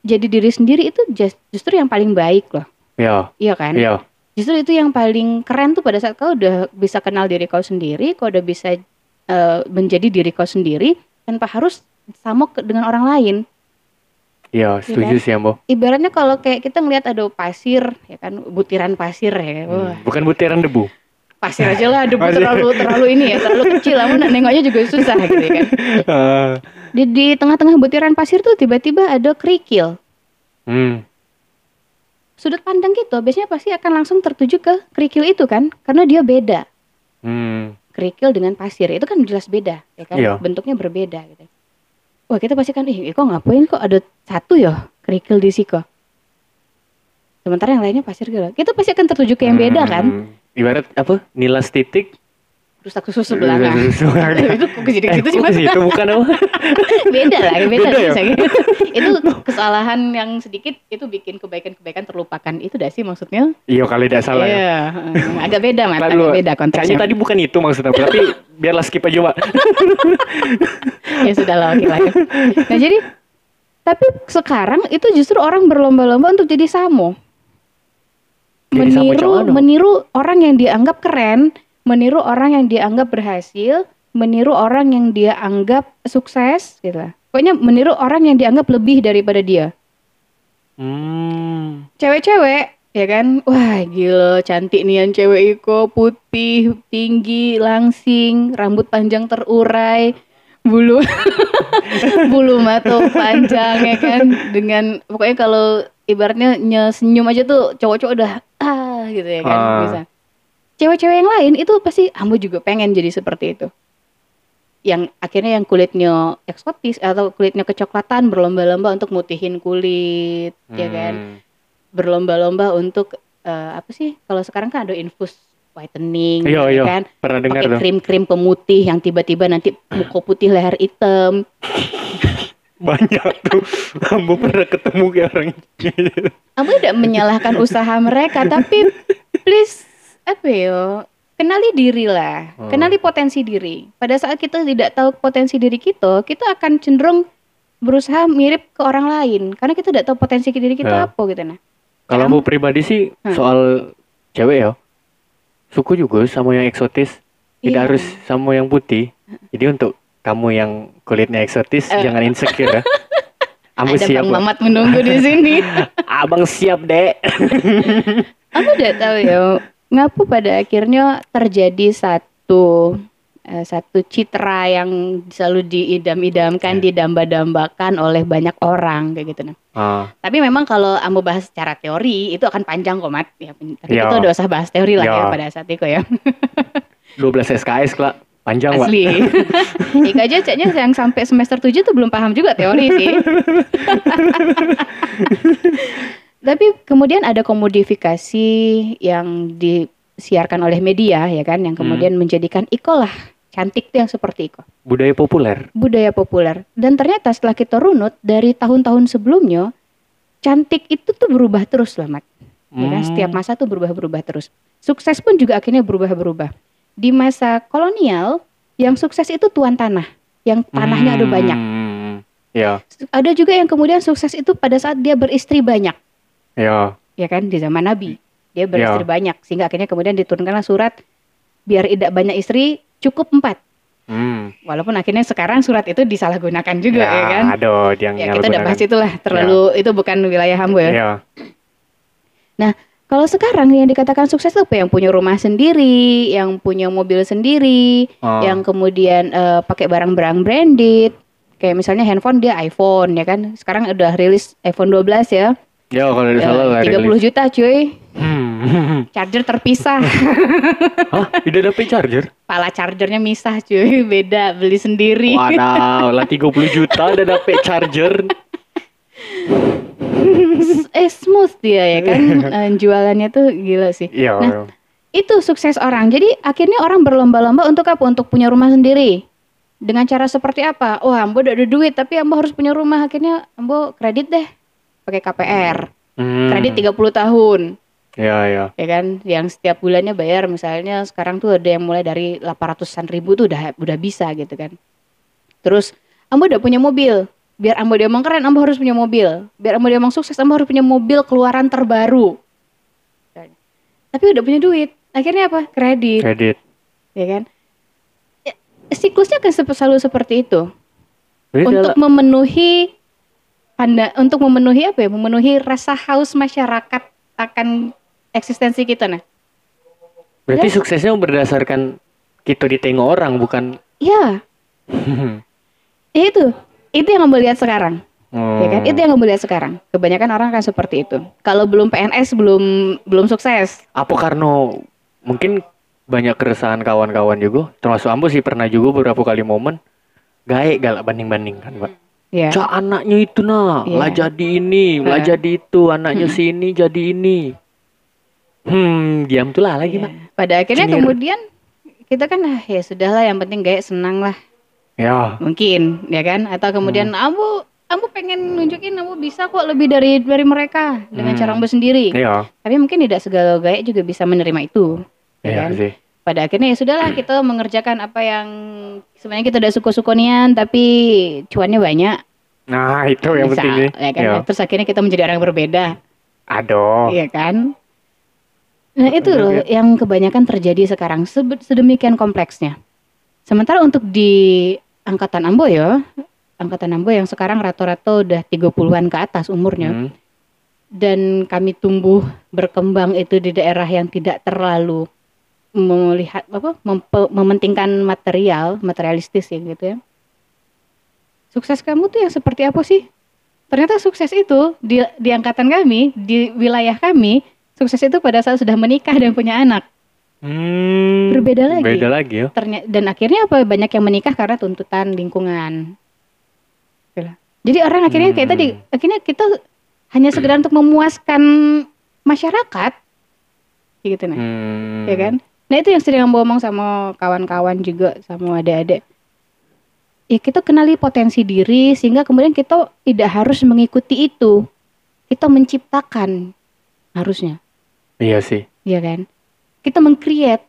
jadi diri sendiri itu just- justru yang paling baik loh Ya, iya kan ya. Justru itu yang paling keren tuh pada saat kau udah bisa kenal diri kau sendiri kau udah bisa eh, menjadi diri kau sendiri tanpa harus sama ke- dengan orang lain Ya, setuju kan? sih Ambo. ibaratnya kalau kayak kita ngelihat ada pasir ya kan butiran pasir ya wah Hmm. Bukan butiran debu. pasir aja lah debu terlalu terlalu ini ya terlalu kecil namun nengoknya juga susah gitu ya kan Ah. di di tengah-tengah butiran pasir tuh tiba-tiba ada kerikil Hmm. Sudut pandang gitu biasanya pasti akan langsung tertuju ke kerikil itu kan karena dia beda Hmm. kerikil dengan pasir itu kan jelas beda ya kan Iya. bentuknya berbeda gitu wah kita pasti kan ih kok ngapain kok ada satu ya kerikil di siko sementara yang lainnya pasir gitu kita pasti akan tertuju ke yang beda kan Hmm. Ibarat apa? Nilas titik. Terus aku susu belanga Belanga. itu kok situ Eh, gitu cuma ke situ bukan apa? beda lah beda, Beda ya? gitu. itu kesalahan yang sedikit itu bikin kebaikan-kebaikan terlupakan itu dah sih maksudnya Iya kali tidak salah ya. Iya, agak beda mas agak beda konteksnya tadi bukan itu maksud aku, tapi biarlah skip aja, Pak. ya sudah lah oke lah ya. Nah jadi tapi sekarang itu justru orang berlomba-lomba untuk jadi samo. Jadi Meniru meniru orang yang dianggap keren, meniru orang yang dianggap berhasil, meniru orang yang dia anggap sukses gitu. Pokoknya meniru orang yang dianggap lebih daripada dia. Hmm. Cewek-cewek ya kan, wah gila cantik nih yang cewek Iko putih, tinggi, langsing, rambut panjang terurai, bulu bulu mata panjang ya kan dengan pokoknya kalau ibaratnya senyum aja tuh cowok-cowok udah ah gitu ya kan Ah. bisa cewek-cewek yang lain itu pasti ambo juga pengen jadi seperti itu yang akhirnya yang kulitnya eksotis atau kulitnya kecoklatan berlomba-lomba untuk mutihin kulit ya kan Hmm. berlomba-lomba untuk eh, apa sih kalau sekarang kan ada infus whitening Iya, ya iya. kan Pernah dengar pakai tuh. krim-krim pemutih yang tiba-tiba nanti muka putih leher hitam Banyak tuh. Ambo pernah ketemu kayak orang. Aku tidak menyalahkan usaha mereka, tapi please apa ya? Kenali diri lah, Hmm. kenali potensi diri. Pada saat kita tidak tahu potensi diri kita, kita akan cenderung berusaha mirip ke orang lain karena kita tidak tahu potensi diri kita Ya. apa gitu nah. Kalau mau pribadi sih Hmm. soal cewek ya, suku juga sama yang eksotis, tidak Iya. harus sama yang putih. Jadi untuk kamu yang kulitnya eksotis Eh. jangan insecure ya. Ambo Ada siap, Bang Pak. Mamat menunggu di sini. abang siap dek. Aku udah tahu ya, ngapa pada akhirnya terjadi satu eh, satu citra yang selalu diidam-idamkan, Ya. didamba-dambakan oleh banyak orang kayak gitu nah. Ah, Tapi memang kalau ambo bahas secara teori itu akan panjang kok Mat. Ya, tapi Ya. kita udah usah bahas teori lah ya, Ya. pada saat itu ya. 12 SKS lah, panjang. Asli. Ika aja caknya yang sampai semester 7 tuh belum paham juga teori sih. Tapi kemudian ada komodifikasi yang disiarkan oleh media ya kan yang kemudian menjadikan Iko lah cantik tuh yang seperti Iko. Budaya populer. Budaya populer. Dan ternyata setelah kita runut dari tahun-tahun sebelumnya cantik itu tuh berubah terus lah Mat. Ya kan? Hmm. Setiap masa tuh berubah-berubah terus. Sukses pun juga akhirnya berubah-berubah. Di masa kolonial, yang sukses itu tuan tanah, yang tanahnya ada banyak. Hmm, Ya, Ada juga yang kemudian sukses itu pada saat dia beristri banyak, ya. ya kan di zaman Nabi. Dia beristri Ya. banyak, sehingga akhirnya kemudian diturunkanlah surat biar tidak banyak istri, cukup empat. Hmm. Walaupun akhirnya sekarang surat itu disalahgunakan juga, ya, kan? Aduh, yang Ya kita udah bahas itulah, terlalu itu bukan wilayah hamba ya. Ya. Kalau sekarang yang dikatakan sukses itu apa? Yang punya rumah sendiri, yang punya mobil sendiri, Oh. yang kemudian eh, pakai barang-barang branded. Kayak misalnya handphone dia iPhone ya kan. Sekarang udah rilis iPhone 12 ya. Ya kalau tidak Eh, salah lah 30 rilis. juta cuy. Hmm. Charger terpisah. Hah, tidak dapat charger? Pala chargernya misah cuy. Beda beli sendiri. Waduh, lah 30 juta udah dapet charger. eh smooth dia ya kan. Eh, jualannya tuh gila sih. Iya. Nah, Itu sukses orang. Jadi akhirnya orang berlomba-lomba untuk apa? Untuk punya rumah sendiri. Dengan cara seperti apa? Oh, Ambo udah ada duit, tapi Ambo harus punya rumah. Akhirnya Ambo kredit deh. Pakai KPR. Hmm. Kredit 30 tahun. Ya, ya. Ya kan? Yang setiap bulannya bayar misalnya sekarang tuh ada yang mulai dari 800-an ribu tuh udah udah bisa gitu kan. Terus Ambo udah punya mobil. Biar Ambo diomong keren, Ambo harus punya mobil. Biar Ambo diomong sukses, Ambo harus punya mobil keluaran terbaru. Tapi udah punya duit. Akhirnya apa? Kredit, Kredit. ya kan? Ya, siklusnya kan selalu seperti itu. Jadi untuk memenuhi panda, untuk memenuhi apa ya? Memenuhi rasa haus masyarakat akan eksistensi kita nah. berarti suksesnya berdasarkan kita ditengok orang bukan Ya, ya itu. Itu yang kamu lihat sekarang. Ya kan? Hmm. Itu yang kamu lihat sekarang. Kebanyakan orang kan seperti itu. Kalau belum PNS belum belum sukses. apa karena mungkin banyak keresahan kawan-kawan juga termasuk ambo sih pernah juga beberapa kali momen gaek galak banding-bandingkan pak Ya. Cak anaknya itu nah Iya. lah jadi ini. Lah Heeh. jadi itu. Anaknya sini jadi ini. Hmm diam tuh lah lagi Iya. pak Pada akhirnya Cengir. kemudian kita kan ah, ya sudahlah yang penting gaya senang lah. Ya. Mungkin ya kan? Atau kemudian ambo ambo pengen nunjukin ambo bisa kok lebih dari dari mereka dengan Hmm. cara ambo sendiri. Iya. Tapi mungkin tidak segala gaya juga bisa menerima itu. Ya iya kan? sih pada akhirnya ya sudahlah kita mengerjakan apa yang sebenarnya kita udah suka-sukonian tapi cuannya banyak nah itu yang Bisa, penting nih ya kan Iya. terus akhirnya kita menjadi orang yang berbeda aduh Iya kan? Nah itu loh yang kebanyakan terjadi sekarang sedemikian kompleksnya. Sementara untuk di angkatan Ambo ya, angkatan Ambo yang sekarang rata-rata udah 30-an ke atas umurnya Hmm. dan kami tumbuh berkembang itu di daerah yang tidak terlalu melihat apa mempe- mementingkan material, materialistis ya gitu ya. Sukses kamu tuh yang seperti apa sih? Ternyata sukses itu di di angkatan kami, di wilayah kami, sukses itu pada saat sudah menikah dan punya anak. Hmm, Berbeda lagi. beda lagi ya Ternyata dan akhirnya apa banyak yang menikah karena tuntutan lingkungan. Jadi orang akhirnya kayak Hmm. tadi, akhirnya kita hanya sekedar untuk memuaskan masyarakat, gitu nah, hmm. ya kan? Nah itu yang sering ngomong sama kawan-kawan juga sama adik-adik. Ya kita kenali potensi diri sehingga kemudian kita tidak harus mengikuti itu. Kita menciptakan harusnya. iya sih Iya kan? Kita meng-create.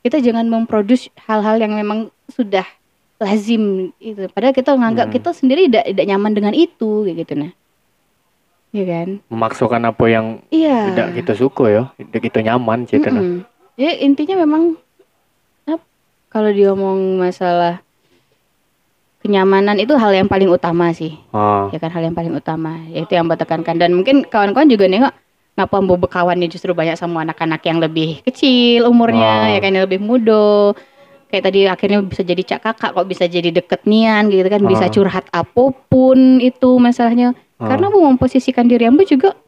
Kita jangan memproduce hal-hal yang memang sudah lazim itu. Padahal kita nganggap Hmm. kita sendiri tidak tidak nyaman dengan itu kayak gitu nah. Iya kan? memaksakan apa yang Iya. tidak kita suka ya tidak kita nyaman cerita nah. Ya intinya memang kalau diomong masalah kenyamanan itu hal yang paling utama sih. Ah, Ya kan hal yang paling utama. Yaitu yang Mbak tekankan dan mungkin kawan-kawan juga nengok ngapa Mbak berkawannya justru banyak sama anak-anak yang lebih kecil umurnya Oh. ya kan yang lebih muda. Kayak tadi akhirnya bisa jadi cak kakak kok bisa jadi deket nian gitu kan bisa Oh. curhat apa pun itu masalahnya. ah. Karena Ambo memposisikan diri Ambo juga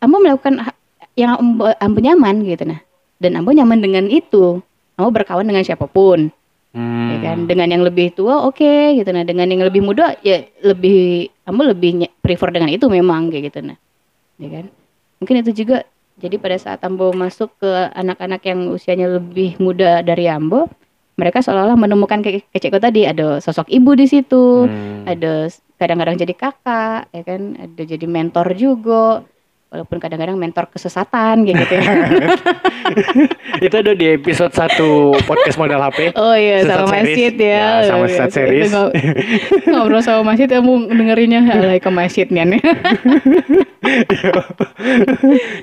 Ambo melakukan yang Ambo, Ambo nyaman gitu nah. Dan Ambo nyaman dengan itu. Ambo berkawan dengan siapa pun, Hmm. ya kan. Dengan yang lebih tua oke gitu nah. Dengan yang lebih muda ya lebih Ambo lebih prefer dengan itu memang kayak gitu nah. Ya kan. Mungkin itu juga jadi pada saat Ambo masuk ke anak-anak yang usianya lebih muda dari Ambo, mereka seolah-olah menemukan kayak keceko tadi ada sosok ibu di situ Hmm. ada kadang-kadang jadi kakak ya kan ada jadi mentor juga walaupun kadang-kadang mentor kesesatan kayak gitu ya. Itu ada di episode 1 podcast modal HP oh iya Sesat sama masjid ya, Ya, sama Luar sesat series. Itu ngobrol sama masjid kamu dengerinnya. Alay ke masjid nih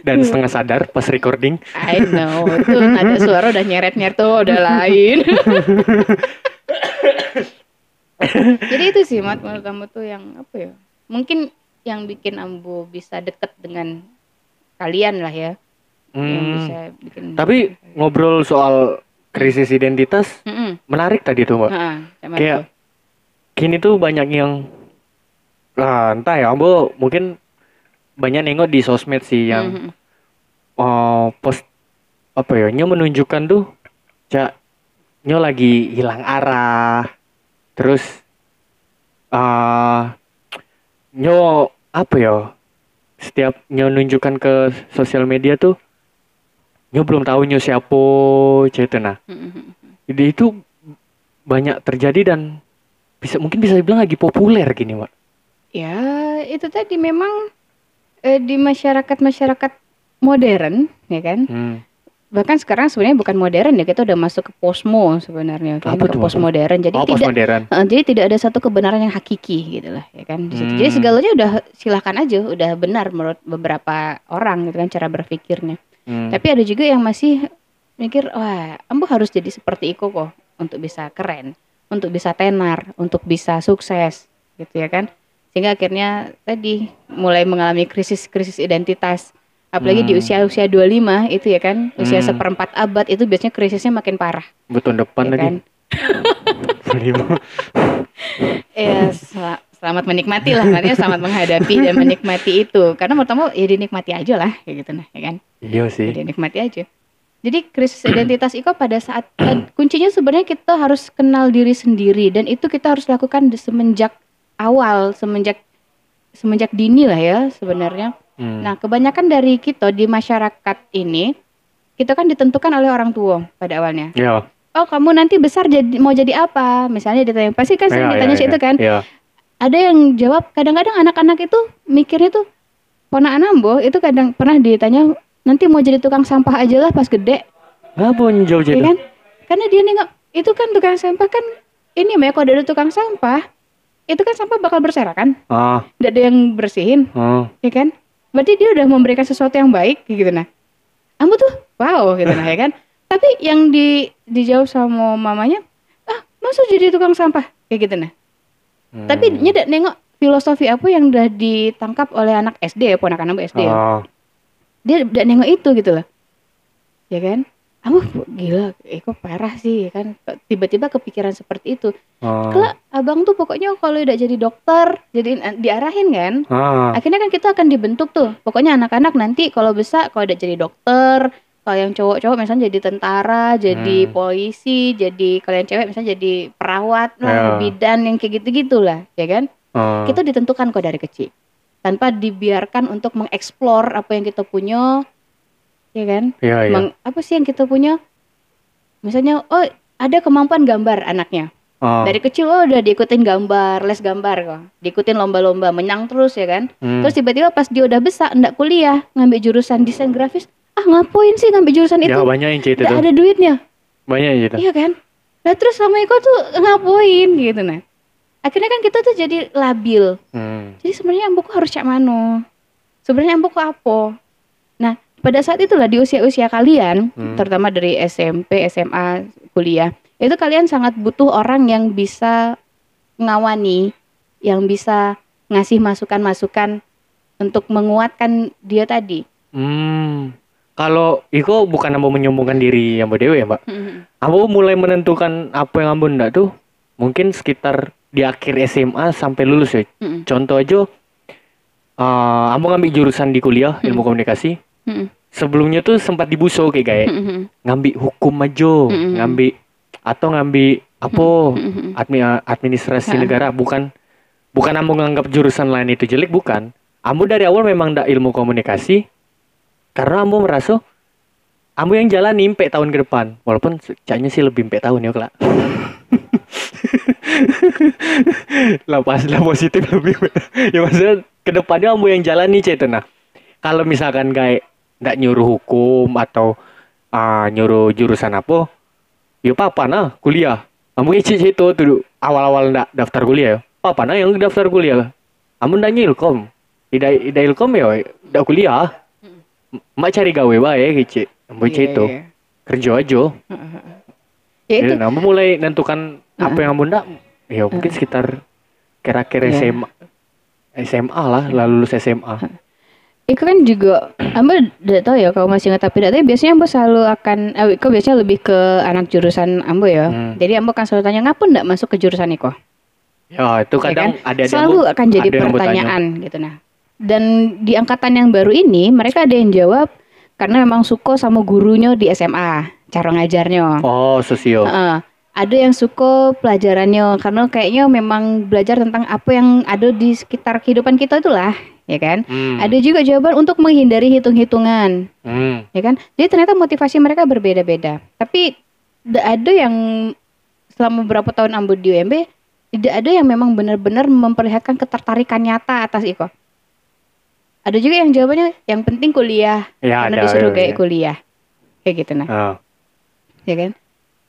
dan setengah sadar pas recording. I know. Itu nada suara udah nyeret-nyeret tuh udah lain. Jadi itu sih mat menurut kamu tuh yang apa ya mungkin yang bikin ambu bisa deket dengan kalian lah ya yang Hmm. bisa bikin tapi ngobrol soal krisis identitas Mm-mm. menarik tadi tuh mbak kayak tuh. kini tuh banyak yang ah, entah ya ambo mungkin banyak nengok di sosmed sih yang Mhm. oh, post apa ya nyo menunjukkan tuh cak nyo lagi hilang arah terus ah nyo apa ya setiap nyo nunjukkan ke sosial media tuh nyo belum tahu nyo siapa cerita nah Mhm. jadi itu banyak terjadi dan bisa mungkin bisa dibilang lagi populer gini mbak Ya, itu tadi memang eh, di masyarakat-masyarakat modern, ya kan? hmm. Bahkan sekarang sebenarnya bukan modern ya, kita udah masuk ke posmo sebenarnya, kan? Ke postmodern. Jadi oh tidak eh, jadi tidak ada satu kebenaran yang hakiki gitu lah, ya kan? Hmm. Jadi segalanya udah silahkan aja, udah benar menurut beberapa orang gitu kan cara berpikirnya. Hmm. Tapi ada juga yang masih mikir, wah, ambo harus jadi seperti Iko kok untuk bisa keren, untuk bisa tenar, untuk bisa sukses, gitu ya kan? Sehingga akhirnya tadi mulai mengalami krisis-krisis identitas. Apalagi di Hmm. usia-usia 25 itu ya kan, usia Hmm. seperempat abad itu biasanya krisisnya makin parah, betul depan ya lagi kan? Ya, sel- selamat menikmati lah, artinya selamat menghadapi dan menikmati itu. Karena pertama ya dinikmati aja lah, kayak gitu nah, ya kan? iya sih Jadi nikmati aja. Jadi krisis identitas Iko pada saat eh, kuncinya sebenarnya kita harus kenal diri sendiri dan itu kita harus lakukan di semenjak awal, semenjak semenjak dini lah ya sebenarnya. Hmm. Nah, kebanyakan dari kita di masyarakat ini kita kan ditentukan oleh orang tua pada awalnya. ya Oh, kamu nanti besar jadi mau jadi apa? Misalnya ditanya, pasti kan sering Ya, ditanya ya, sih ya. itu kan. ya Ada yang jawab kadang-kadang anak-anak itu mikirnya tuh ponakan ambo itu kadang pernah ditanya nanti mau jadi tukang sampah aja lah pas gede ngapa jauh ya jadi kan karena dia nengok itu kan tukang sampah kan ini mah kalau ada tukang sampah itu kan sampah bakal berserakan ah tidak ada yang bersihin ah ya kan berarti dia udah memberikan sesuatu yang baik gitu nah. Kamu tuh wow gitu nah ya kan? Tapi yang di dijawab sama mamanya ah masa jadi tukang sampah? Kayak gitu nah. Hmm. tapi dia nengok filosofi apa yang udah ditangkap oleh anak SD ya ponakan aku SD ya? Ah dia tidak nengok itu gitu loh. Ya kan kamu gila eh kok parah sih ya kan? Tiba-tiba kepikiran seperti itu. Ah kalau abang tuh pokoknya kalau udah jadi dokter jadi eh, diarahin kan? Ah. Akhirnya kan kita akan dibentuk tuh. Pokoknya anak-anak nanti kalau besar kalau udah jadi dokter kalau yang cowok-cowok misalnya jadi tentara jadi Hmm. polisi jadi kalau yang cewek misalnya jadi perawat lah Ya. bidan yang kayak gitu-gitu lah ya kan? Ah. kita ditentukan kok dari kecil. Tanpa dibiarkan untuk mengeksplor apa yang kita punya ya kan ya ya Meng- apa sih yang kita punya misalnya oh ada kemampuan gambar anaknya ah. dari kecil oh udah diikutin gambar les gambar kok diikutin lomba-lomba menang terus ya kan Hmm. terus tiba-tiba pas dia udah besar ndak kuliah ngambil jurusan desain grafis ah ngapain sih ngambil jurusan itu ya banyak yang tuh ada duitnya banyak yang cerita iya kan Lah terus sama Iko tuh ngapain gitu nah. Akhirnya kan kita tuh jadi labil. Hmm. Jadi sebenarnya amboku harus cak mano. Sebenarnya amboku apa? Pada saat itulah di usia-usia kalian, Hmm. terutama dari SMP, SMA, kuliah, itu kalian sangat butuh orang yang bisa ngawani, yang bisa ngasih masukan-masukan untuk menguatkan dia tadi. Hmm. Kalau Iko bukan ambo menyombongkan diri yang dewe ya, Mbak. Ambo mulai menentukan apa yang ambo ndak tuh mungkin sekitar di akhir SMA sampai lulus ya. Mm-mm. Contoh aja eh ambo ngambil jurusan di kuliah ilmu komunikasi. Sebelumnya tuh sempat dibuso kayak kayak Mm-mm. ngambil hukum aja, ngambil atau ngambil apa? Mm-mm. admi- administrasi negara bukan bukan ambo nganggap jurusan lain itu jelek bukan. Ambo dari awal memang ndak ilmu komunikasi karena ambo merasa ambo yang jalan impe tahun ke depan. Walaupun caknya sih lebih impe tahun ya kelak. lah pas lah positif lebih ya maksudnya ke depannya ambo yang jalan nih nah. Kalau misalkan kayak ndak nyuruh hukum atau ah, nyuruh jurusan apa? Ya apa nah kuliah. Cek cek itu tuh awal-awal ndak daftar kuliah ya? Apa nah yang daftar kuliah. Ambo ndak nyilkom. Tidak tidak ilkom ya ndak kuliah. Mak cari gawe bae kece cek Iya, itu iya. kerja aja. Ya itu. Ya, ambo mulai nentukan apa yang ambo ndak. Ya mungkin sekitar kira-kira Iya. SMA SMA lah lalu lulus SMA Itu kan juga, Ambo tidak tahu ya kalau masih ingat tapi tidak tahu biasanya Ambo selalu akan, eh, Iko biasanya lebih ke anak jurusan Ambo ya. Hmm. Jadi Ambo kan selalu tanya ngapa ndak masuk ke jurusan Iko? ya itu Ya kadang kan? ada selalu akan jadi pertanyaan gitu nah. Dan di angkatan yang baru ini mereka ada yang jawab karena memang suka sama gurunya di SMA, cara ngajarnya. oh sosio Heeh. Ada yang suka pelajarannya karena kayaknya memang belajar tentang apa yang ada di sekitar kehidupan kita itulah, ya kan? Hmm. Ada juga jawaban untuk menghindari hitung-hitungan, Hmm. ya kan? Jadi ternyata motivasi mereka berbeda-beda. Tapi tidak ada yang selama beberapa tahun ambil di UMB tidak ada yang memang benar-benar memperlihatkan ketertarikan nyata atas Iko. Ada juga yang jawabannya yang penting kuliah Ya, karena ada, disuruh ya, kayak ya. kuliah, kayak gitu nah Ah. ya kan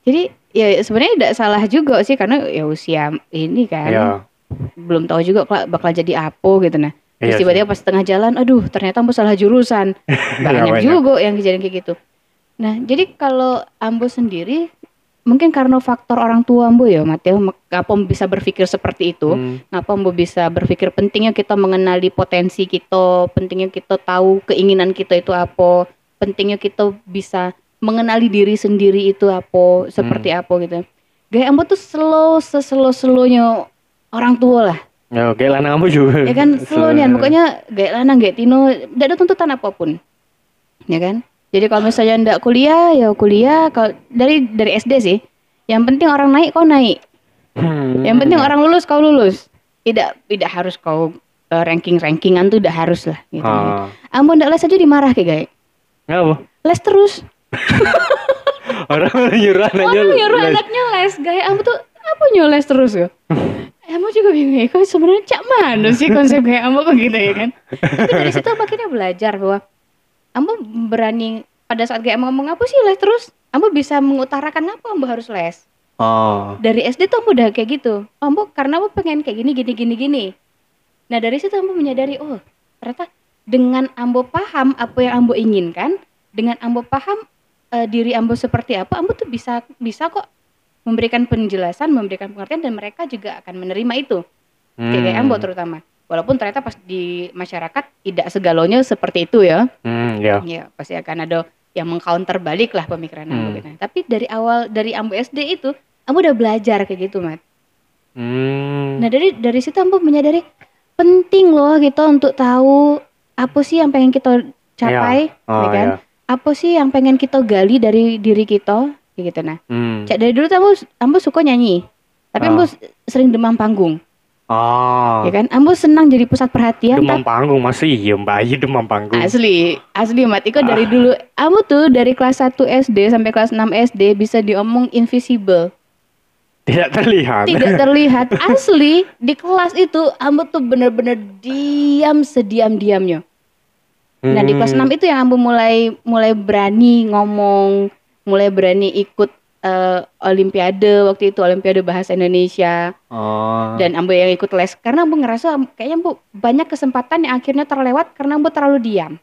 jadi ya sebenarnya tidak salah juga sih karena ya usia ini kan ya belum tahu juga bakal, bakal jadi apa gitu. Nah terus Iya tiba-tiba pas tengah jalan aduh ternyata ambo salah jurusan. Banyak, banyak. juga yang kejadian kayak gitu. Nah jadi kalau ambo sendiri mungkin karena faktor orang tua ambo ya Mateo ngapa ambo bisa berpikir seperti itu? Hmm. ngapa ambo bisa berpikir pentingnya kita mengenali potensi kita pentingnya kita tahu keinginan kita itu apa pentingnya kita bisa mengenali diri sendiri itu apa seperti apa gitu. Gaya ambo tuh slow seslow slownya orang tua lah. Ya kayak lanang ambo juga. Ya kan slow nih pokoknya gaya lanang gaya tino tidak ada tuntutan apa pun. Ya kan? Jadi kalau misalnya ndak kuliah ya kuliah. Kalau dari dari SD sih. Yang penting orang naik kau naik. Hmm. yang penting orang lulus kau lulus. Tidak tidak harus kau ranking rankingan tuh tidak harus lah gitu. Ah. Ambo ndak les aja dimarah kayak gaya Ngapa? les terus orang nyuruh anaknya orang nyuruh les. anaknya les gaya Ambo tuh apa nyules terus ya? Ambo juga bingung ya kok sebenarnya cak mana sih konsep gaya Ambo kok gitu ya kan? Tapi dari situ akhirnya belajar bahwa Ambo berani pada saat gaya Ambo ngomong apa sih les terus? Ambo bisa mengutarakan apa Ambo harus les. Oh. Dari SD tuh Ambo udah kayak gitu. Ambo karena Ambo pengen kayak gini gini gini gini. Nah dari situ Ambo menyadari oh ternyata dengan Ambo paham apa yang Ambo inginkan dengan Ambo paham eh, diri Ambo seperti apa Ambo tuh bisa bisa kok memberikan penjelasan memberikan pengertian dan mereka juga akan menerima itu kayak kayak Hmm. Ambo terutama walaupun ternyata pas di masyarakat tidak segalanya seperti itu ya hmm ya ya pasti akan ada yang mengcounter balik lah pemikiran Ambo Hmm. gitu. Tapi dari awal dari Ambo SD itu Ambo udah belajar kayak gitu, Mat. hmm Nah, dari dari situ Ambo menyadari penting loh kita untuk tahu apa sih yang pengen kita capai, oh ya kan? ya Apa sih yang pengen kita gali dari diri kita, kayak gitu nah. hmm Cak dari dulu tuh Ambo Ambo suka nyanyi. Tapi. Ambo s- sering demam panggung, oh ya kan? Ambo senang jadi pusat perhatian demam panggung masih iya mbak iya demam panggung Asli, asli Mat. Iko Ah. dari dulu, kamu tuh dari kelas 1 SD sampai kelas 6 SD bisa diomong invisible. tidak terlihat Tidak terlihat. Asli, di kelas itu kamu tuh bener-bener diam sediam-diamnya. Nah, di kelas Hmm. 6 itu yang Ambo mulai mulai berani ngomong, mulai berani ikut eh, olimpiade waktu itu olimpiade bahasa Indonesia Oh. dan ambo yang ikut les karena ambo ngerasa kayaknya ambo banyak kesempatan yang akhirnya terlewat karena ambo terlalu diam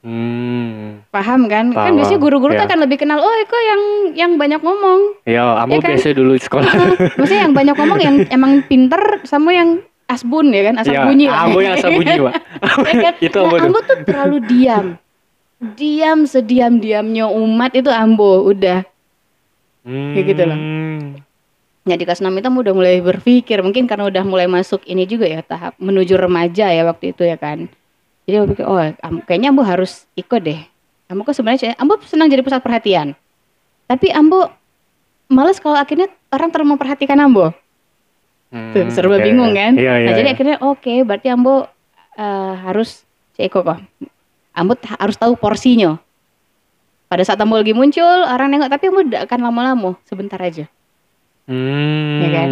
Hmm. paham kan kan Paham, biasanya guru-guru tuh ya. akan lebih kenal oh Eko yang yang banyak ngomong Ya, Ya kamu kan? biasa dulu sekolah. maksudnya yang banyak ngomong yang emang pinter sama yang asbun ya kan asal ya, bunyi Ambo yang asal bunyi, Pak. Ya kan? Itu nah, Ambo tuh. Ambo tuh terlalu diam diam sediam-diamnya umat itu Ambo udah Kayak gitu loh. Hmm. Ya di kelas 6 itu udah mulai berpikir mungkin karena udah mulai masuk ini juga ya tahap menuju remaja ya waktu itu ya kan jadi Ambo pikir oh kayaknya Ambo harus ikut deh Ambo kok sebenarnya Ambo senang jadi pusat perhatian tapi Ambo males kalau akhirnya orang terlalu memperhatikan Ambo Tuh, Hmm, serba iya, bingung iya. kan Iya, iya. nah jadi iya. akhirnya oke berarti Ambo eh, harus Ceko kok Ambo harus tahu porsinya pada saat Ambo lagi muncul orang nengok tapi Ambo tidak akan lama-lama sebentar aja Hmm. Ya kan?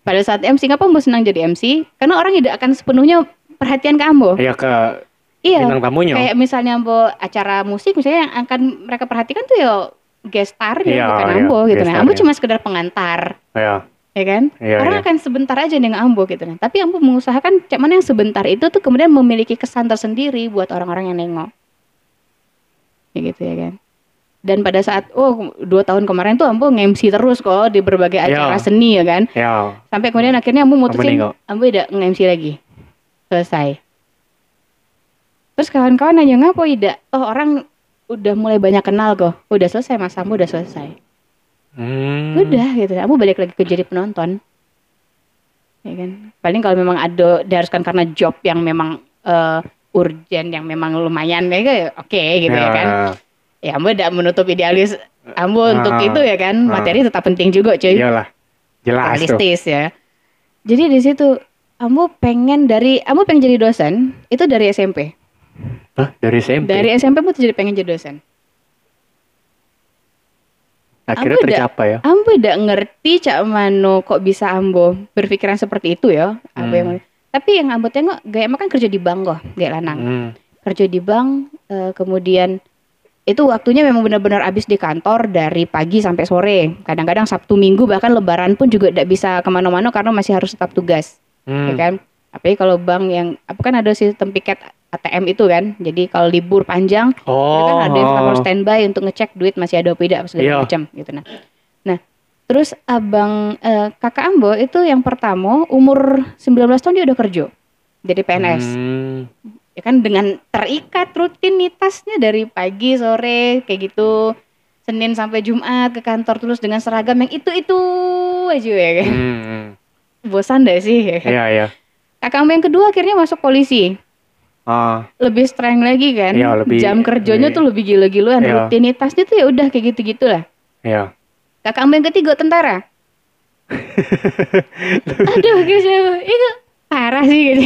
pada saat MC ngapa Ambo senang jadi MC karena orang tidak akan sepenuhnya perhatian ke Ambo Ya ke iya bintang tamunya. kayak misalnya Ambo acara musik misalnya yang akan mereka perhatikan tuh ya guest star ya Iya, bukan iya, Ambo gitu nah Ambo iya. cuma sekedar pengantar Ya. Ya kan? Iya, orang iya. akan sebentar aja dengan Ambo gitu nah tapi Ambo mengusahakan cak mana yang sebentar itu tuh kemudian memiliki kesan tersendiri buat orang-orang yang nengok. Ya gitu ya kan. Dan pada saat oh dua tahun kemarin tuh Ambo nge-MC terus kok di berbagai Iya. acara seni ya kan? Ya. sampai kemudian akhirnya Ambo mutusin. Ambo tidak nge-MC lagi. Selesai. Terus kawan-kawan nanya ngapa tidak? Oh orang udah mulai banyak kenal kok. Udah selesai mas Ambo udah selesai Hmm. udah gitu. Aku balik lagi ke jadi penonton. Ya kan? Paling kalau memang ada diharuskan karena job yang memang eh, urgent yang memang lumayan ya kan, oke gitu ya, kan? ya. Ambo tidak menutup idealis ambo untuk Ah, itu ya kan? ah. materi tetap penting juga cuy. Iyalah. Jelas tuh. realistis ya. Jadi di situ ambo pengen dari ambo pengen jadi dosen itu dari SMP Hah, dari SMP. dari SMP tuh jadi pengen jadi dosen Akhirnya Aku udah- tercapai ya. Ambo tidak ngerti cak mano kok bisa Ambo berpikiran seperti itu ya. Ambo Hmm. yang tapi yang Ambo tengok gaya makan kerja di bank kok, gaya lanang. Hmm. Kerja di bank eh, kemudian itu waktunya memang benar-benar habis di kantor dari pagi sampai sore. Kadang-kadang Sabtu Minggu bahkan Lebaran pun juga tidak bisa ke mana-mana karena masih harus tetap tugas, ya Hmm. kan? Apalagi kalau bank yang apa kan ada sistem piket ATM itu kan. Jadi kalau libur panjang Oh. mereka kan ada yang selalu standby untuk ngecek duit masih ada apa tidak segala Iya. macam gitu nah. Nah, terus abang eh, kakak Ambo itu yang pertama umur 19 tahun dia udah kerja jadi PNS. Hmm. Ya kan dengan terikat rutinitasnya dari pagi sore kayak gitu. Senin sampai Jumat ke kantor terus dengan seragam yang itu-itu aja ya kan. Hmm. Bosan deh sih. ya kan? Iya, iya. Kakak yang kedua akhirnya masuk polisi. Ah, Lebih strength lagi kan. Iya, lebih- Jam kerjanya lebih- tuh lebih gila-gilaan. Iya. Rutinitasnya tuh ya udah kayak gitu-gitu lah. iya. Kakak yang ketiga tentara. Aduh, gitu. Itu parah sih gitu.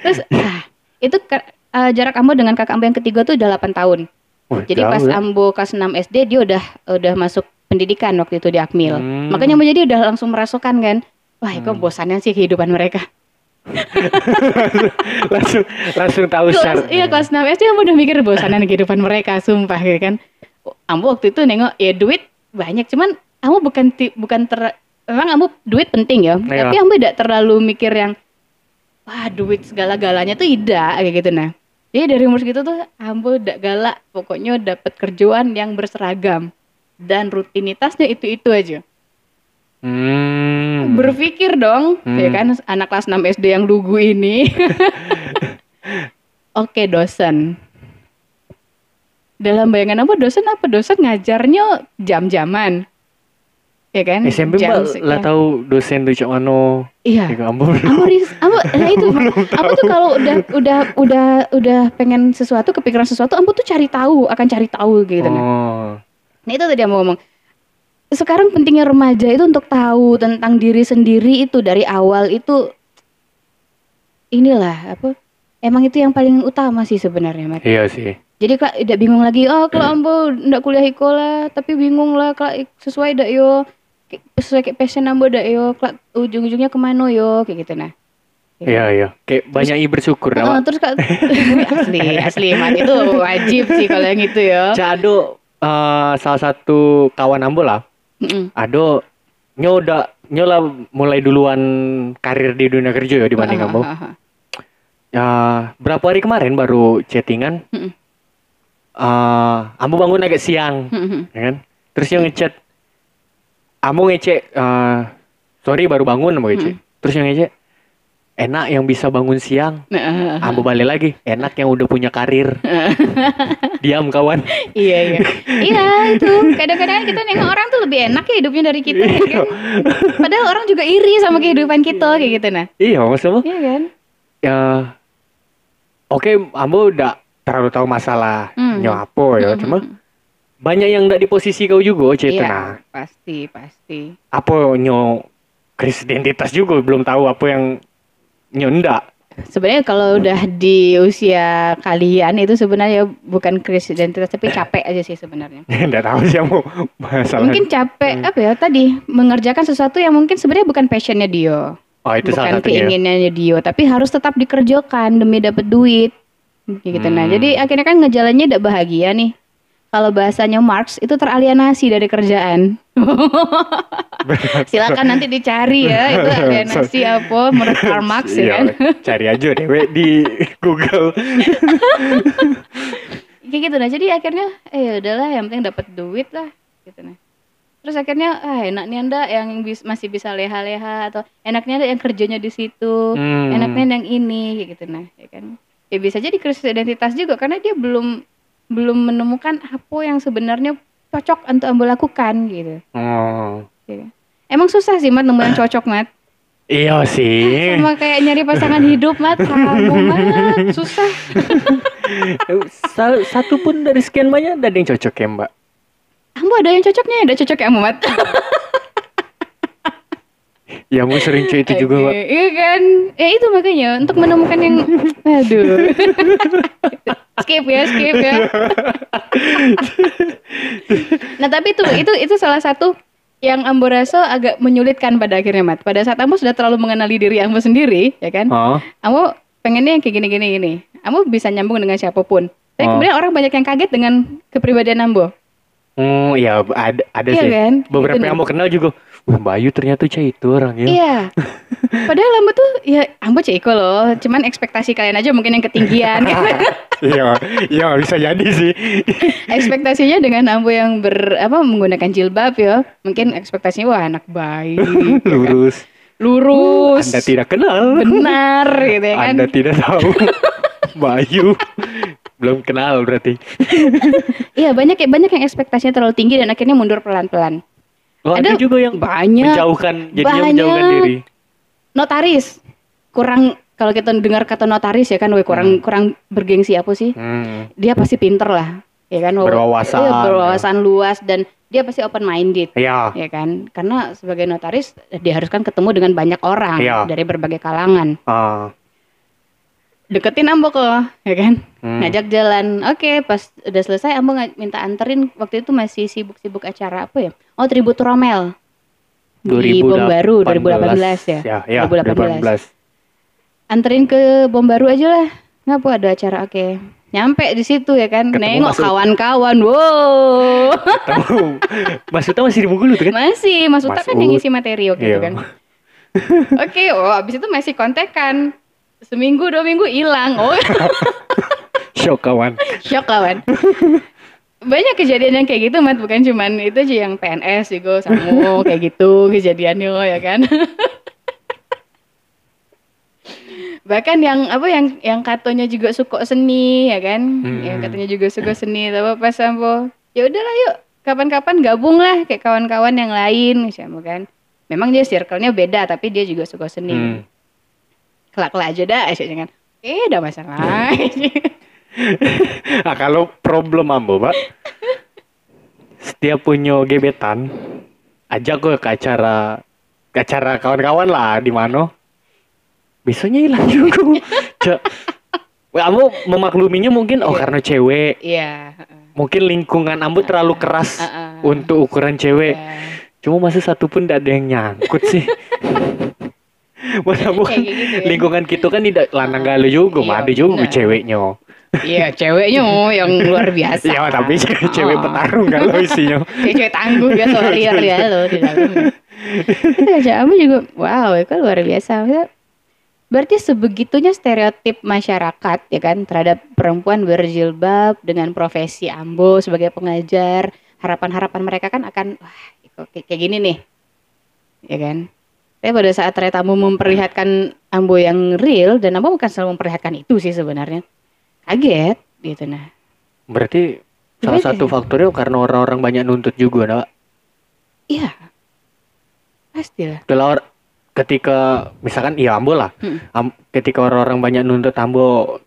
Terus ah, itu eh, jarak Ambo dengan kakak Ambo yang ketiga tuh udah 8 tahun. Wah, Jadi jauh pas ya. Ambo kelas 6 SD dia udah udah masuk pendidikan waktu itu di Akmil. Hmm. Makanya Ambo jadi udah langsung merasakan kan. Wah, kok bosannya sih kehidupan mereka. langsung langsung tahu Kelas, syarat. iya kelas 6 SD udah mikir bosanan kehidupan mereka, sumpah gitu kan. Ambo waktu itu nengok ya duit banyak cuman Ambo bukan bukan ter memang Ambo duit penting ya, Iya. tapi Ambo tidak terlalu mikir yang wah duit segala-galanya tuh tidak kayak gitu nah. Jadi dari umur segitu tuh Ambo tidak galak, pokoknya dapat kerjaan yang berseragam dan rutinitasnya itu-itu aja. Hmm. Berpikir dong, Hmm. ya kan anak kelas 6 SD yang lugu ini. Oke, dosen. Dalam bayangan apa dosen apa dosen ngajarnya jam-jaman. Ya kan? SMP Jam mbak lah tahu dosen tuh cak mano. Iya. Ya ampun. Ambo ris- ambo nah itu ambo tuh kalau udah udah udah udah pengen sesuatu kepikiran sesuatu ambo tuh cari tahu akan cari tahu gitu nah. Oh. Nah itu tadi ambo ngomong sekarang pentingnya remaja itu untuk tahu tentang diri sendiri itu dari awal itu inilah apa emang itu yang paling utama sih sebenarnya Mat. Iya sih. Jadi kak tidak bingung lagi oh kalau ambo ndak kuliah ikola tapi bingung lah kak sesuai dak yo sesuai kayak passion ambo dak yo kak ujung-ujungnya ke mana yo kayak gitu nah. Iya iya. Kayak banyak i bersyukur nama. terus kak asli asli mat itu wajib sih kalau yang itu ya. Cado eh, salah satu kawan ambo lah Mm-mm. ado nyo udah nyo lah mulai duluan karir di dunia kerja ya dibanding Ah, ah, ah, ah. ya berapa hari kemarin baru chattingan Mm-mm. eh ambo bangun agak siang Mm-mm. ya kan terus yang ngechat ambo ngecek eh sorry baru bangun ambo ngecek terus yang ngecek enak yang bisa bangun siang Nah, ah. ambo balik lagi enak yang udah punya karir diam kawan Iya iya. iya itu kadang-kadang kita nengok orang tuh lebih enak ya hidupnya dari kita ya kan. Padahal orang juga iri sama kehidupan kita kayak gitu nah. iya maksudnya Iya kan? ya oke ambo udah terlalu tahu masalah Hmm. nyo apa ya Mm, cuma mm, mm. banyak yang nggak di posisi kau juga cerita Iya, nah pasti pasti. apa nyo krisis identitas juga belum tahu apa yang nyo ndak Sebenarnya kalau udah di usia kalian itu sebenarnya bukan krisis identitas tapi capek aja sih sebenarnya. ndak tahu sih mau masalah Mungkin capek Hmm. apa ya tadi mengerjakan sesuatu yang mungkin sebenarnya bukan passionnya dia, oh itu bukan salah satunya keinginannya dia, tapi harus tetap dikerjakan demi dapat duit. Gitu nah. Hmm. Jadi akhirnya kan ngejalannya tidak bahagia nih. Kalau bahasanya Marx itu teralienasi dari kerjaan. Silakan nanti dicari ya itu alienasi apa menurut Karl Marx ya Iya, kan. cari aja dewe di Google Kayak gitu nah. Jadi akhirnya eh udahlah yang penting dapat duit lah gitu nah. Terus akhirnya ah enak nih anda yang bis- masih bisa leha-leha atau enaknya ada yang kerjanya di situ, Hmm. enaknya yang ini kayak gitu nah, ya kan. Ya bisa jadi krisis identitas juga karena dia belum belum menemukan apa yang sebenarnya cocok untuk ambil lakukan gitu. oh Ya. Emang susah sih mat nemu yang cocok mat. iya sih Sama kayak nyari pasangan hidup mat, kamu mat susah. Sa- satu pun dari sekian banyak ada yang cocok ya mbak Kamu ada yang cocoknya, ada cocok ya mat. ya mau sering cuy itu juga mbak Iya kan? Ya itu makanya untuk menemukan yang aduh. skip ya, skip ya. nah, tapi itu itu itu salah satu yang Ambo rasa agak menyulitkan pada akhirnya, Mat. Pada saat Ambo sudah terlalu mengenali diri Ambo sendiri, ya kan? oh Ambo pengennya yang kayak gini-gini gini. Ambo bisa nyambung dengan siapa pun. Tapi Oh. kemudian orang banyak yang kaget dengan kepribadian Ambo. Hmm, ya ada ada Iya sih. kan? Beberapa Gitu yang mau kenal juga. Wah, Mbak Ayu ternyata cah itu orangnya. Iya. Padahal Ambo tuh ya Ambo ceko loh, cuman ekspektasi kalian aja mungkin yang ketinggian. Iya, iya bisa jadi sih. ekspektasinya dengan Ambo yang ber apa menggunakan jilbab ya, mungkin ekspektasinya wah anak baik, Lurus. lurus, Anda tidak kenal. benar gitu ya kan. Anda tidak tahu. Mbak Ayu belum kenal berarti. Iya banyak ya banyak yang ekspektasinya terlalu tinggi dan akhirnya mundur pelan-pelan. Oh, ada, Ada juga yang banyak. menjauhkan, jadinya Banyak. menjauhkan diri. Notaris kurang kalau kita dengar kata notaris ya kan, weh kurang kurang bergengsi apa sih? Hmm. Dia pasti pinter lah, ya kan? Berwawasan. Iya, berwawasan luas dan dia pasti open minded. Ya. ya kan karena sebagai notaris diharuskan ketemu dengan banyak orang Iya. dari berbagai kalangan Ah. Deketin Ambo kok ya kan Hmm. ngajak jalan oke pas udah selesai Ambo minta anterin waktu itu masih sibuk-sibuk acara apa ya oh tribut Romel di Bom Baru 2018 ya, Ya, ya 2018. anterin ke Bom Baru aja lah ngapa ada acara oke nyampe di situ ya kan Ketemu nengok kawan-kawan wow. Mas Uta masih di Bengkulu tuh kan? Masih, Mas Uta Mas kan yang ngisi materi waktu itu Iya. kan. Oke, oh abis itu masih kontekan. Seminggu dua minggu hilang. Oh, Shock kawan. shock kawan. Banyak kejadian yang kayak gitu, Mat. Bukan cuman itu aja yang PNS juga sama kayak gitu kejadiannya ya kan. Bahkan yang apa yang yang katanya juga suka seni ya kan, Hmm. yang katanya juga suka seni, tapi pas sampo ya udahlah yuk kapan-kapan gabung lah kayak kawan-kawan yang lain misalnya kan. Memang dia circle-nya beda tapi dia juga suka seni. Hmm. Kelak-kelak aja dah asyiknya kan. Eh, udah masalah. Nah, kalau problem ambo, Pak. Setiap punya gebetan, ajak gue ke acara ke acara kawan-kawan lah di mana. Biasanya hilang juga. Cek. Ambo memakluminya mungkin oh Iya. karena cewek. Iya. Mungkin lingkungan ambo terlalu keras untuk ukuran cewek. Iya. Cuma masa satu pun tidak ada yang nyangkut sih. Masa kan Kayak gitu ya. lingkungan kita kan tidak lanang galau juga, Iya, ada juga benar. ceweknya. Iya, ceweknya yang luar biasa. Ya tapi cewek, cewek Oh. petarung kalau isinya. Kayak cewek tangguh biasa warrior ya lo di dalamnya. Kamu juga wow, itu luar biasa. Berarti sebegitunya stereotip masyarakat ya kan terhadap perempuan berjilbab dengan profesi ambo sebagai pengajar. Harapan-harapan mereka kan akan wah kayak gini nih. Ya kan? Tapi pada saat ternyata ambo memperlihatkan ambo yang real dan ambo bukan selalu memperlihatkan itu sih sebenarnya. Kaget gitu nah. Berarti salah Beda satu ya? faktornya karena orang-orang banyak nuntut juga, Nak. Iya. Pastilah. Kalau ketika misalkan iya ambo lah. Hmm. Am- ketika orang-orang banyak nuntut ambo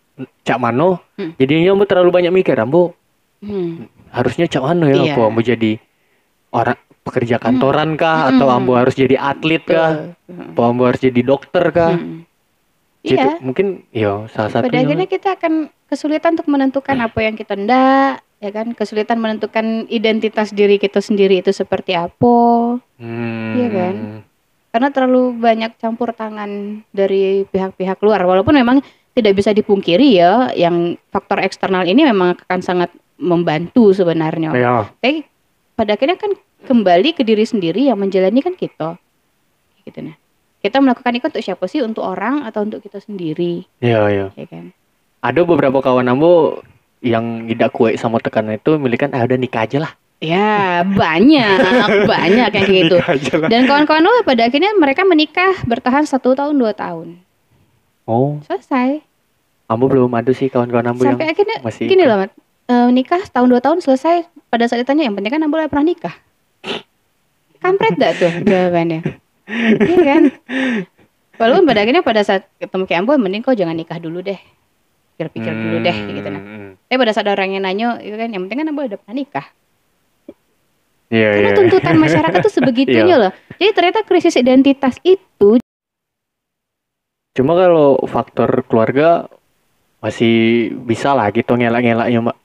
cak mano, Hmm. jadinya ambo terlalu banyak mikir ambo Hmm. harusnya cak mano ya Iya. ambo jadi orang pekerja kantoran kah Hmm. atau ambo harus jadi atlet kah? Betul. Apa ambo harus jadi dokter kah? Hmm. Gitu. Iya. Mungkin ya salah Pada satunya. akhirnya kita akan kesulitan untuk menentukan apa yang kita ndak, ya kan? Kesulitan menentukan identitas diri kita sendiri itu seperti apa. Hmm. Iya kan? Karena terlalu banyak campur tangan dari pihak-pihak luar. Walaupun memang tidak bisa dipungkiri ya, yang faktor eksternal ini memang akan sangat membantu sebenarnya. Ya. Tapi pada akhirnya kan kembali ke diri sendiri yang menjalani kan kita. Gitu nah. Kita melakukan itu untuk siapa sih? Untuk orang atau untuk kita sendiri, Iya, iya. ya kan? Ada beberapa kawan ambo yang tidak kue sama tekanan itu milikan ah udah nikah aja lah. Ya banyak, banyak yang kayak gitu. Dan kawan-kawan lo pada akhirnya mereka menikah bertahan satu tahun dua tahun, Oh, selesai. ambo belum ada sih kawan-kawan ambo Sampai yang akhirnya masih gini loh, Mat. Eh, nikah setahun dua tahun selesai. Pada saat ditanya yang penting kan Ambo pernah nikah. Kampret gak tuh jawabannya? Iya kan? Walaupun pada akhirnya pada saat ketemu kayak Ambo mending kau jangan nikah dulu deh. Pikir-pikir dulu deh kayak gitu nah. Hmm. Tapi pada saat orang yang nanya, itu kan yang penting kan Ambo udah pernah nikah. Iya, Karena iya. tuntutan masyarakat tuh sebegitunya Iya. loh. Jadi ternyata krisis identitas itu Cuma kalau faktor keluarga masih bisa lah gitu ngelak-ngelaknya mbak.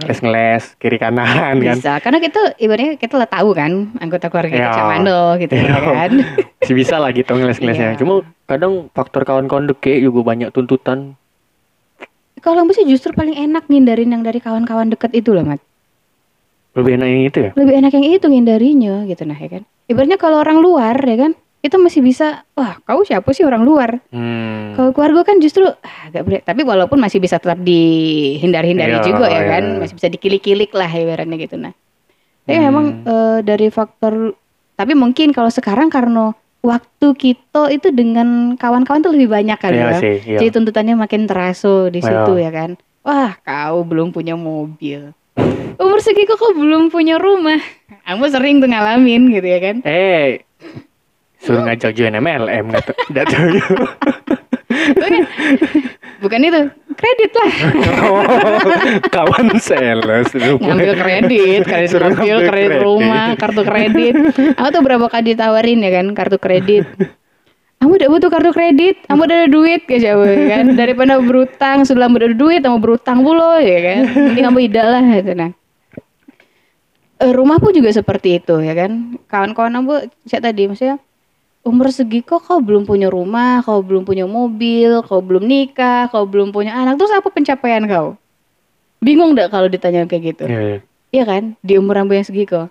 Ngeles-ngeles kiri kanan kan. bisa. Karena kita ibaratnya kita lah tahu kan anggota keluarga kita Iya. macam mana gitu ya Iya. kan. Masih bisa lah gitu ngeles-ngelesnya. Iya. Cuma kadang faktor kawan-kawan deket juga banyak tuntutan. Kalau sih justru paling enak ngindarin yang dari kawan-kawan deket itu loh, Mat. Lebih enak yang itu ya. lebih enak yang itu ngindarinya gitu nah ya kan ibaratnya kalau orang luar ya kan itu masih bisa wah kau siapa sih orang luar Hmm. kalau keluarga kan justru ah, agak berat tapi walaupun masih bisa tetap dihindari-hindari Iya, juga ya iya, kan masih bisa dikilik-kilik lah ibaratnya gitu nah tapi Hmm. memang eh, dari faktor tapi mungkin kalau sekarang karena waktu kita itu dengan kawan-kawan tuh lebih banyak kali Iya ya sih. Iya. jadi tuntutannya makin terasa di Iya. situ ya kan wah kau belum punya mobil umur segitu kok belum punya rumah kamu sering tuh ngalamin gitu ya kan Eh, suruh ngajak join MLM nggak tahu. Bukan, bukan itu. Kredit lah. Kawan sales. ngambil kredit kredit Suruh mobil kredit kredit. rumah kartu kredit. Aku tuh berapa kali ditawarin ya kan kartu kredit. Kamu udah butuh kartu kredit? Kamu udah ada duit? Kayak jauh ya kan? Daripada berutang kamu udah ada duit kamu berutang pula ya kan? Mending kamu tidak lah gitu. Nah. Eh, rumahku juga seperti itu ya kan? Kawan-kawan aku saya tadi maksudnya umur segi kok kau belum punya rumah kau belum punya mobil kau belum nikah kau belum punya anak terus apa pencapaian kau bingung nggak kalau ditanya kayak gitu Iya, iya. Iya kan? Di umur yang segi kok.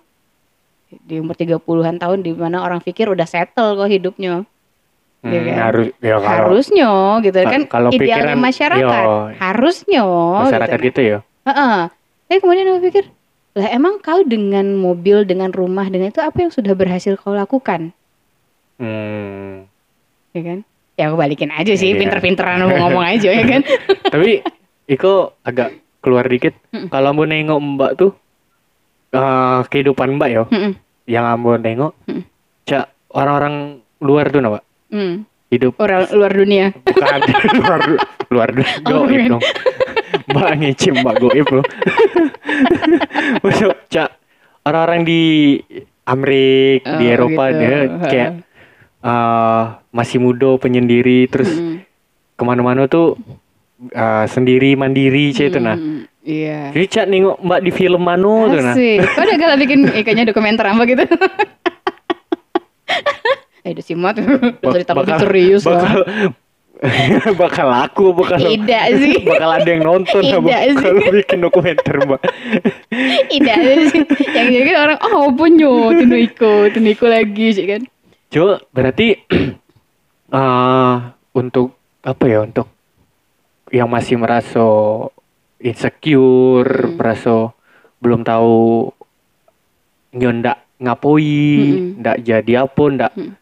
Di umur 30-an tahun di mana orang pikir udah settle kok hidupnya. Hmm, Iya kan? harus ya kalau Harusnya gitu Ka- kan kalau idealnya pikiran- masyarakat. yo. Harusnya masyarakat gitu. gitu ya. Heeh. Tapi kemudian aku pikir, lah emang kau dengan mobil, dengan rumah, dengan itu apa yang sudah berhasil kau lakukan? Hmm. Ya kan? Ya aku balikin aja sih, Iya. pinter-pinteran mau ngomong aja ya kan. Tapi Iko agak keluar dikit. Mm-mm. Kalau mau nengok Mbak tuh eh kehidupan Mbak ya, yang ambo nengok, Mm. cak orang luar tuh Mbak Hmm. hidup Orang luar dunia. bukan luar luar Oh, goib dong. Mbak ngicim Mbak goib loh. Masuk cak orang-orang di Amerika, di Oh, Eropa gitu. dia kayak eh, masih muda penyendiri terus Mm-mm. ke mana-mana tuh eh, sendiri mandiri cak itu nah. Mm, Iya. Jadi cak nengok mbak di film mano tuh nah. Asik. Kau udah gak bikin eh, kayaknya dokumenter apa gitu? eh udah simat. Udah cerita lebih bakal- serius lah. bakal bakal laku apa kalau Tidak sih. bakal ada yang nonton Tidak sih. kalau bikin dokumenter mbak Tidak sih. Yang jadi orang oh tinu iko, tinu iko lagi sih kan. Coba berarti eh untuk apa ya untuk yang masih merasa insecure Hmm. merasa belum tahu nyo ndak ngapoi Mm-mm. ndak jadi apa ndak Mm.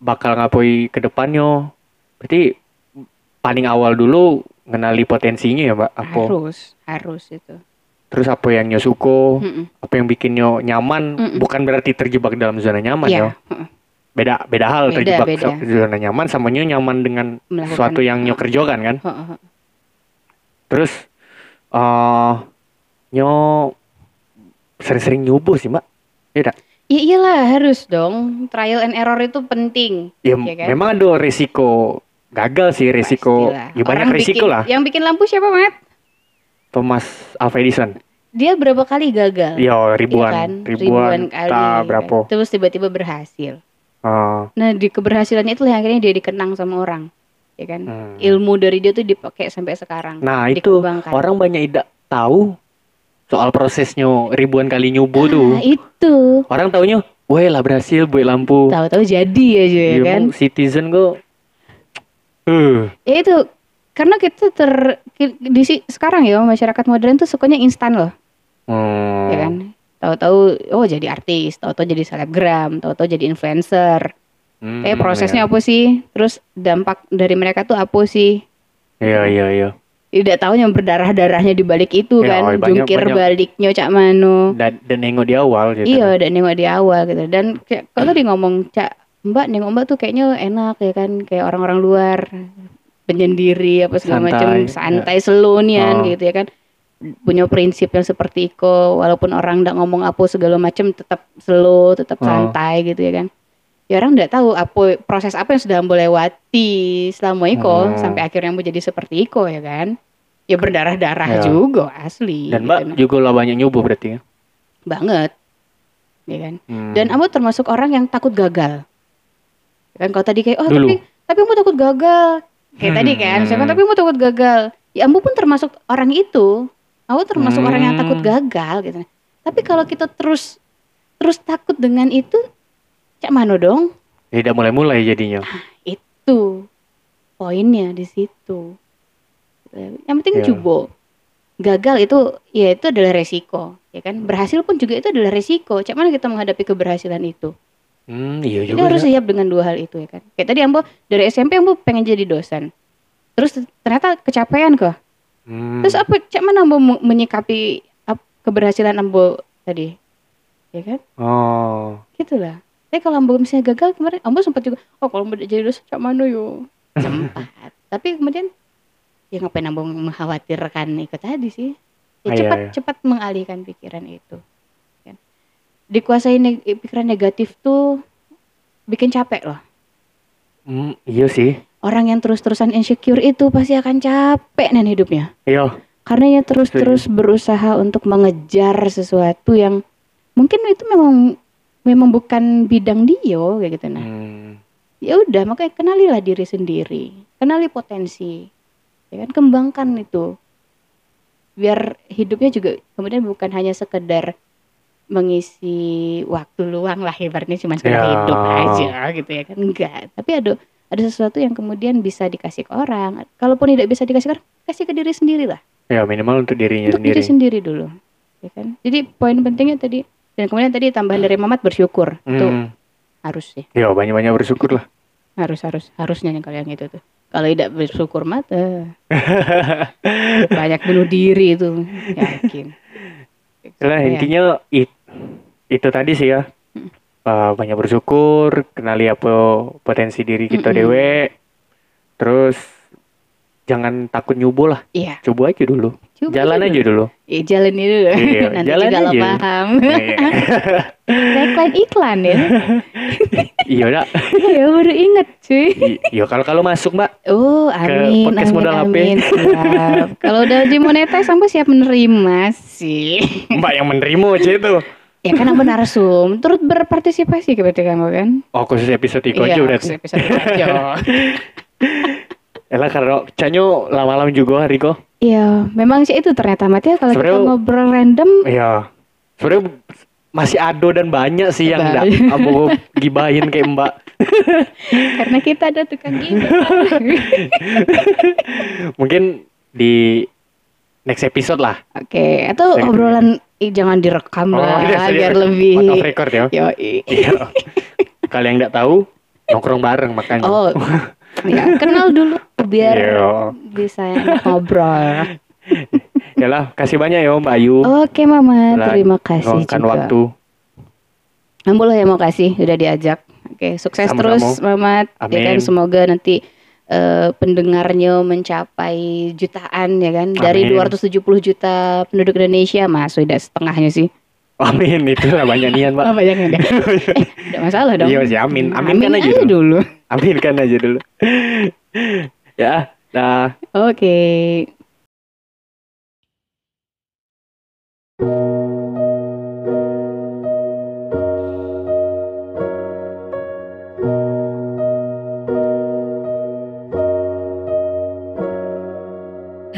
bakal ngapoi ke depannya berarti paling awal dulu ngenali potensinya ya mbak apa Harus, harus itu. terus apa yang nyo suko Mm-mm. apa yang bikin nyo nyaman Mm-mm. bukan berarti terjebak dalam zona nyaman Iya. ya beda beda hal Beda, terjebak beda. zona nyaman sama nyo nyaman dengan Melakukan- sesuatu yang nyo kerjakan kan Heeh, heeh. terus eh nyo sering-sering nyubuh sih mbak ya dak? Ya iyalah harus dong. Trial and error itu penting. ya, Ya kan? memang ada resiko gagal sih resiko Pastilah. ya banyak Orang resiko bikin- lah Yang bikin lampu siapa, Mat? Thomas Alva Edison Dia berapa kali gagal? ya ribuan Iya kan? ribuan, kali. tak berapa Terus tiba-tiba berhasil. Eh, Nah, di keberhasilannya itu yang akhirnya dia dikenang sama orang. Ya kan? Hmm. Ilmu dari dia tuh dipakai sampai sekarang. Nah itu orang banyak tidak tahu soal prosesnya ribuan kali nyubuh tuh. Nah, itu. Orang taunya, weh lah berhasil buat lampu. Tahu-tahu jadi aja ya Iya, kan? citizen kok. Eh, Ya itu karena kita ter di si- sekarang ya masyarakat modern tuh sukanya instan loh, hmm, ya kan? Tahu-tahu oh jadi artis, tahu-tahu jadi selebgram, tahu-tahu jadi influencer. hmm, Eh prosesnya iya. apa sih? Terus dampak dari mereka tuh apa sih? Iya iya iya. Tidak tahu yang berdarah-darahnya di balik itu Ya, kan, banyak- jungkir banyak. baliknya cak mano. Dan dan nengok di awal gitu. Iya, dan nengok di awal gitu. Dan kayak kalau tadi ngomong cak Mbak nengok Mbak tuh kayaknya enak ya kan, kayak orang-orang luar penyendiri apa segala Santai, macam, ya. santai slow nian Oh. gitu ya kan. Punya prinsip yang seperti Iko, walaupun orang ndak ngomong apa segala macam tetap slow, tetap Oh. santai gitu ya kan. Ya orang ndak tahu apa proses apa yang sudah Ambo lewati selama Iko Oh. sampai akhirnya Ambo jadi seperti Iko ya kan. Ya berdarah-darah Ya. juga asli. Dan gitu. Mbak juga lah banyak nyubuh berarti ya. banget. Ya kan. Hmm. Dan Ambo termasuk orang yang takut gagal. Kan kalau tadi kayak oh Dulu. tapi tapi Ambo takut gagal. Kayak Hmm. tadi kan, saya bilang, tapi Ambo takut gagal. Ya Ambo pun termasuk orang itu. Ambo termasuk orang yang Hmm. takut gagal gitu. Tapi kalau kita terus terus takut dengan itu cak mano dong? Tidak mulai-mulai jadinya. Itu poinnya di situ. Yang penting coba. Gagal itu ya itu adalah resiko, ya kan? Berhasil pun juga itu adalah resiko. Cak mana kita menghadapi keberhasilan itu? Hmm, iya juga. harus ya. siap dengan dua hal itu ya kan. Kayak tadi Ambo dari SMP Ambo pengen jadi dosen. Terus ternyata kecapean kok. Hmm. Terus apa cak mana Ambo me- menyikapi ap- keberhasilan Ambo tadi? Ya kan? Oh. Gitulah. Tapi kalau Ambo misalnya gagal kemarin Ambo sempat juga oh kalau Ambo jadi dosen cak mana yo? Sempat. Tapi kemudian ya ngapain Ambo mengkhawatirkan itu tadi sih? Ya Ah, iya, cepat iya. cepat mengalihkan pikiran itu. Kan? Dikuasai neg- pikiran negatif tuh bikin capek loh. Hmm, iya sih. Orang yang terus-terusan insecure itu pasti akan capek nen hidupnya. Iya. Karena ya terus-terus berusaha untuk mengejar sesuatu yang mungkin itu memang memang bukan bidang dia kayak gitu nah. Hmm. Ya udah makanya kenalilah diri sendiri, kenali potensi. Ya kan kembangkan itu. Biar hidupnya juga kemudian bukan hanya sekedar mengisi waktu luang lah ibaratnya cuma sekedar Ya. hidup aja gitu ya kan enggak tapi ada ada sesuatu yang kemudian bisa dikasih ke orang kalaupun tidak bisa dikasih ke orang kasih ke diri sendiri lah Ya minimal untuk dirinya untuk sendiri. diri sendiri dulu ya kan jadi poin pentingnya tadi dan kemudian tadi tambahan dari Mamat bersyukur itu Hmm. harus sih Ya banyak-banyak bersyukur lah. harus harus harusnya yang kalau yang itu tuh kalau tidak bersyukur mata banyak bunuh diri itu yakin Lah Ya. intinya it, itu tadi sih ya. Uh, banyak bersyukur, kenali apa potensi diri kita Mm-mm. dewe. Terus jangan takut nyubuh lah. iya Coba aja dulu. coba Jalan aja dulu. Iya, jalan dulu Iya, nanti jalan juga lo aja. paham Iya. iklan iklan ya Iya dah. ya baru inget cuy Iya kalau kalau masuk mbak. Oh, amin, podcast amin, modal HP. amin. Siap. Kalau udah dimonetize sampai siap menerima sih. Mbak yang menerima aja itu. Ya kan aku narsum, turut berpartisipasi berarti kamu kan? Oh khusus episode aja Iya, berarti. episode aja. Elah karena canyo lama-lama juga hari kok. Iya, memang sih itu ternyata Mat ya kalau kita ngobrol random Iya. Sebenarnya masih ado dan banyak sih yang enggak Banyak. aku gibahin kayak Mbak. karena kita ada tukang gibah. Mungkin di next episode lah. Oke, atau Yang- obrolan ih, jangan direkam lah iya, biar serius. lebih Out of record ya. Yoi. Iya. Kalau yang enggak tahu nongkrong bareng makanya. Oh, ya kenal dulu biar Iya. bisa ngobrol. Yalah, kasih banyak ya Mbak Ayu. Oke Mama, terima kasih juga. waktu. Ambul ya mau kasih udah diajak. Oke, sukses Sama-sama. terus Mamat. Ya kan Amin. semoga nanti eh, pendengarnya mencapai jutaan ya kan. Dari Amin. 270 juta penduduk Indonesia Mas, sudah setengahnya sih. Amin, itulah banyak nian, Mbak. Oh, banyak deh. eh, udah masalah dong. Iya sih, amin. Aminkan Amin aja dulu. Aminkan aja dulu. ya, nah. Oke. Akhirnya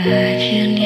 aku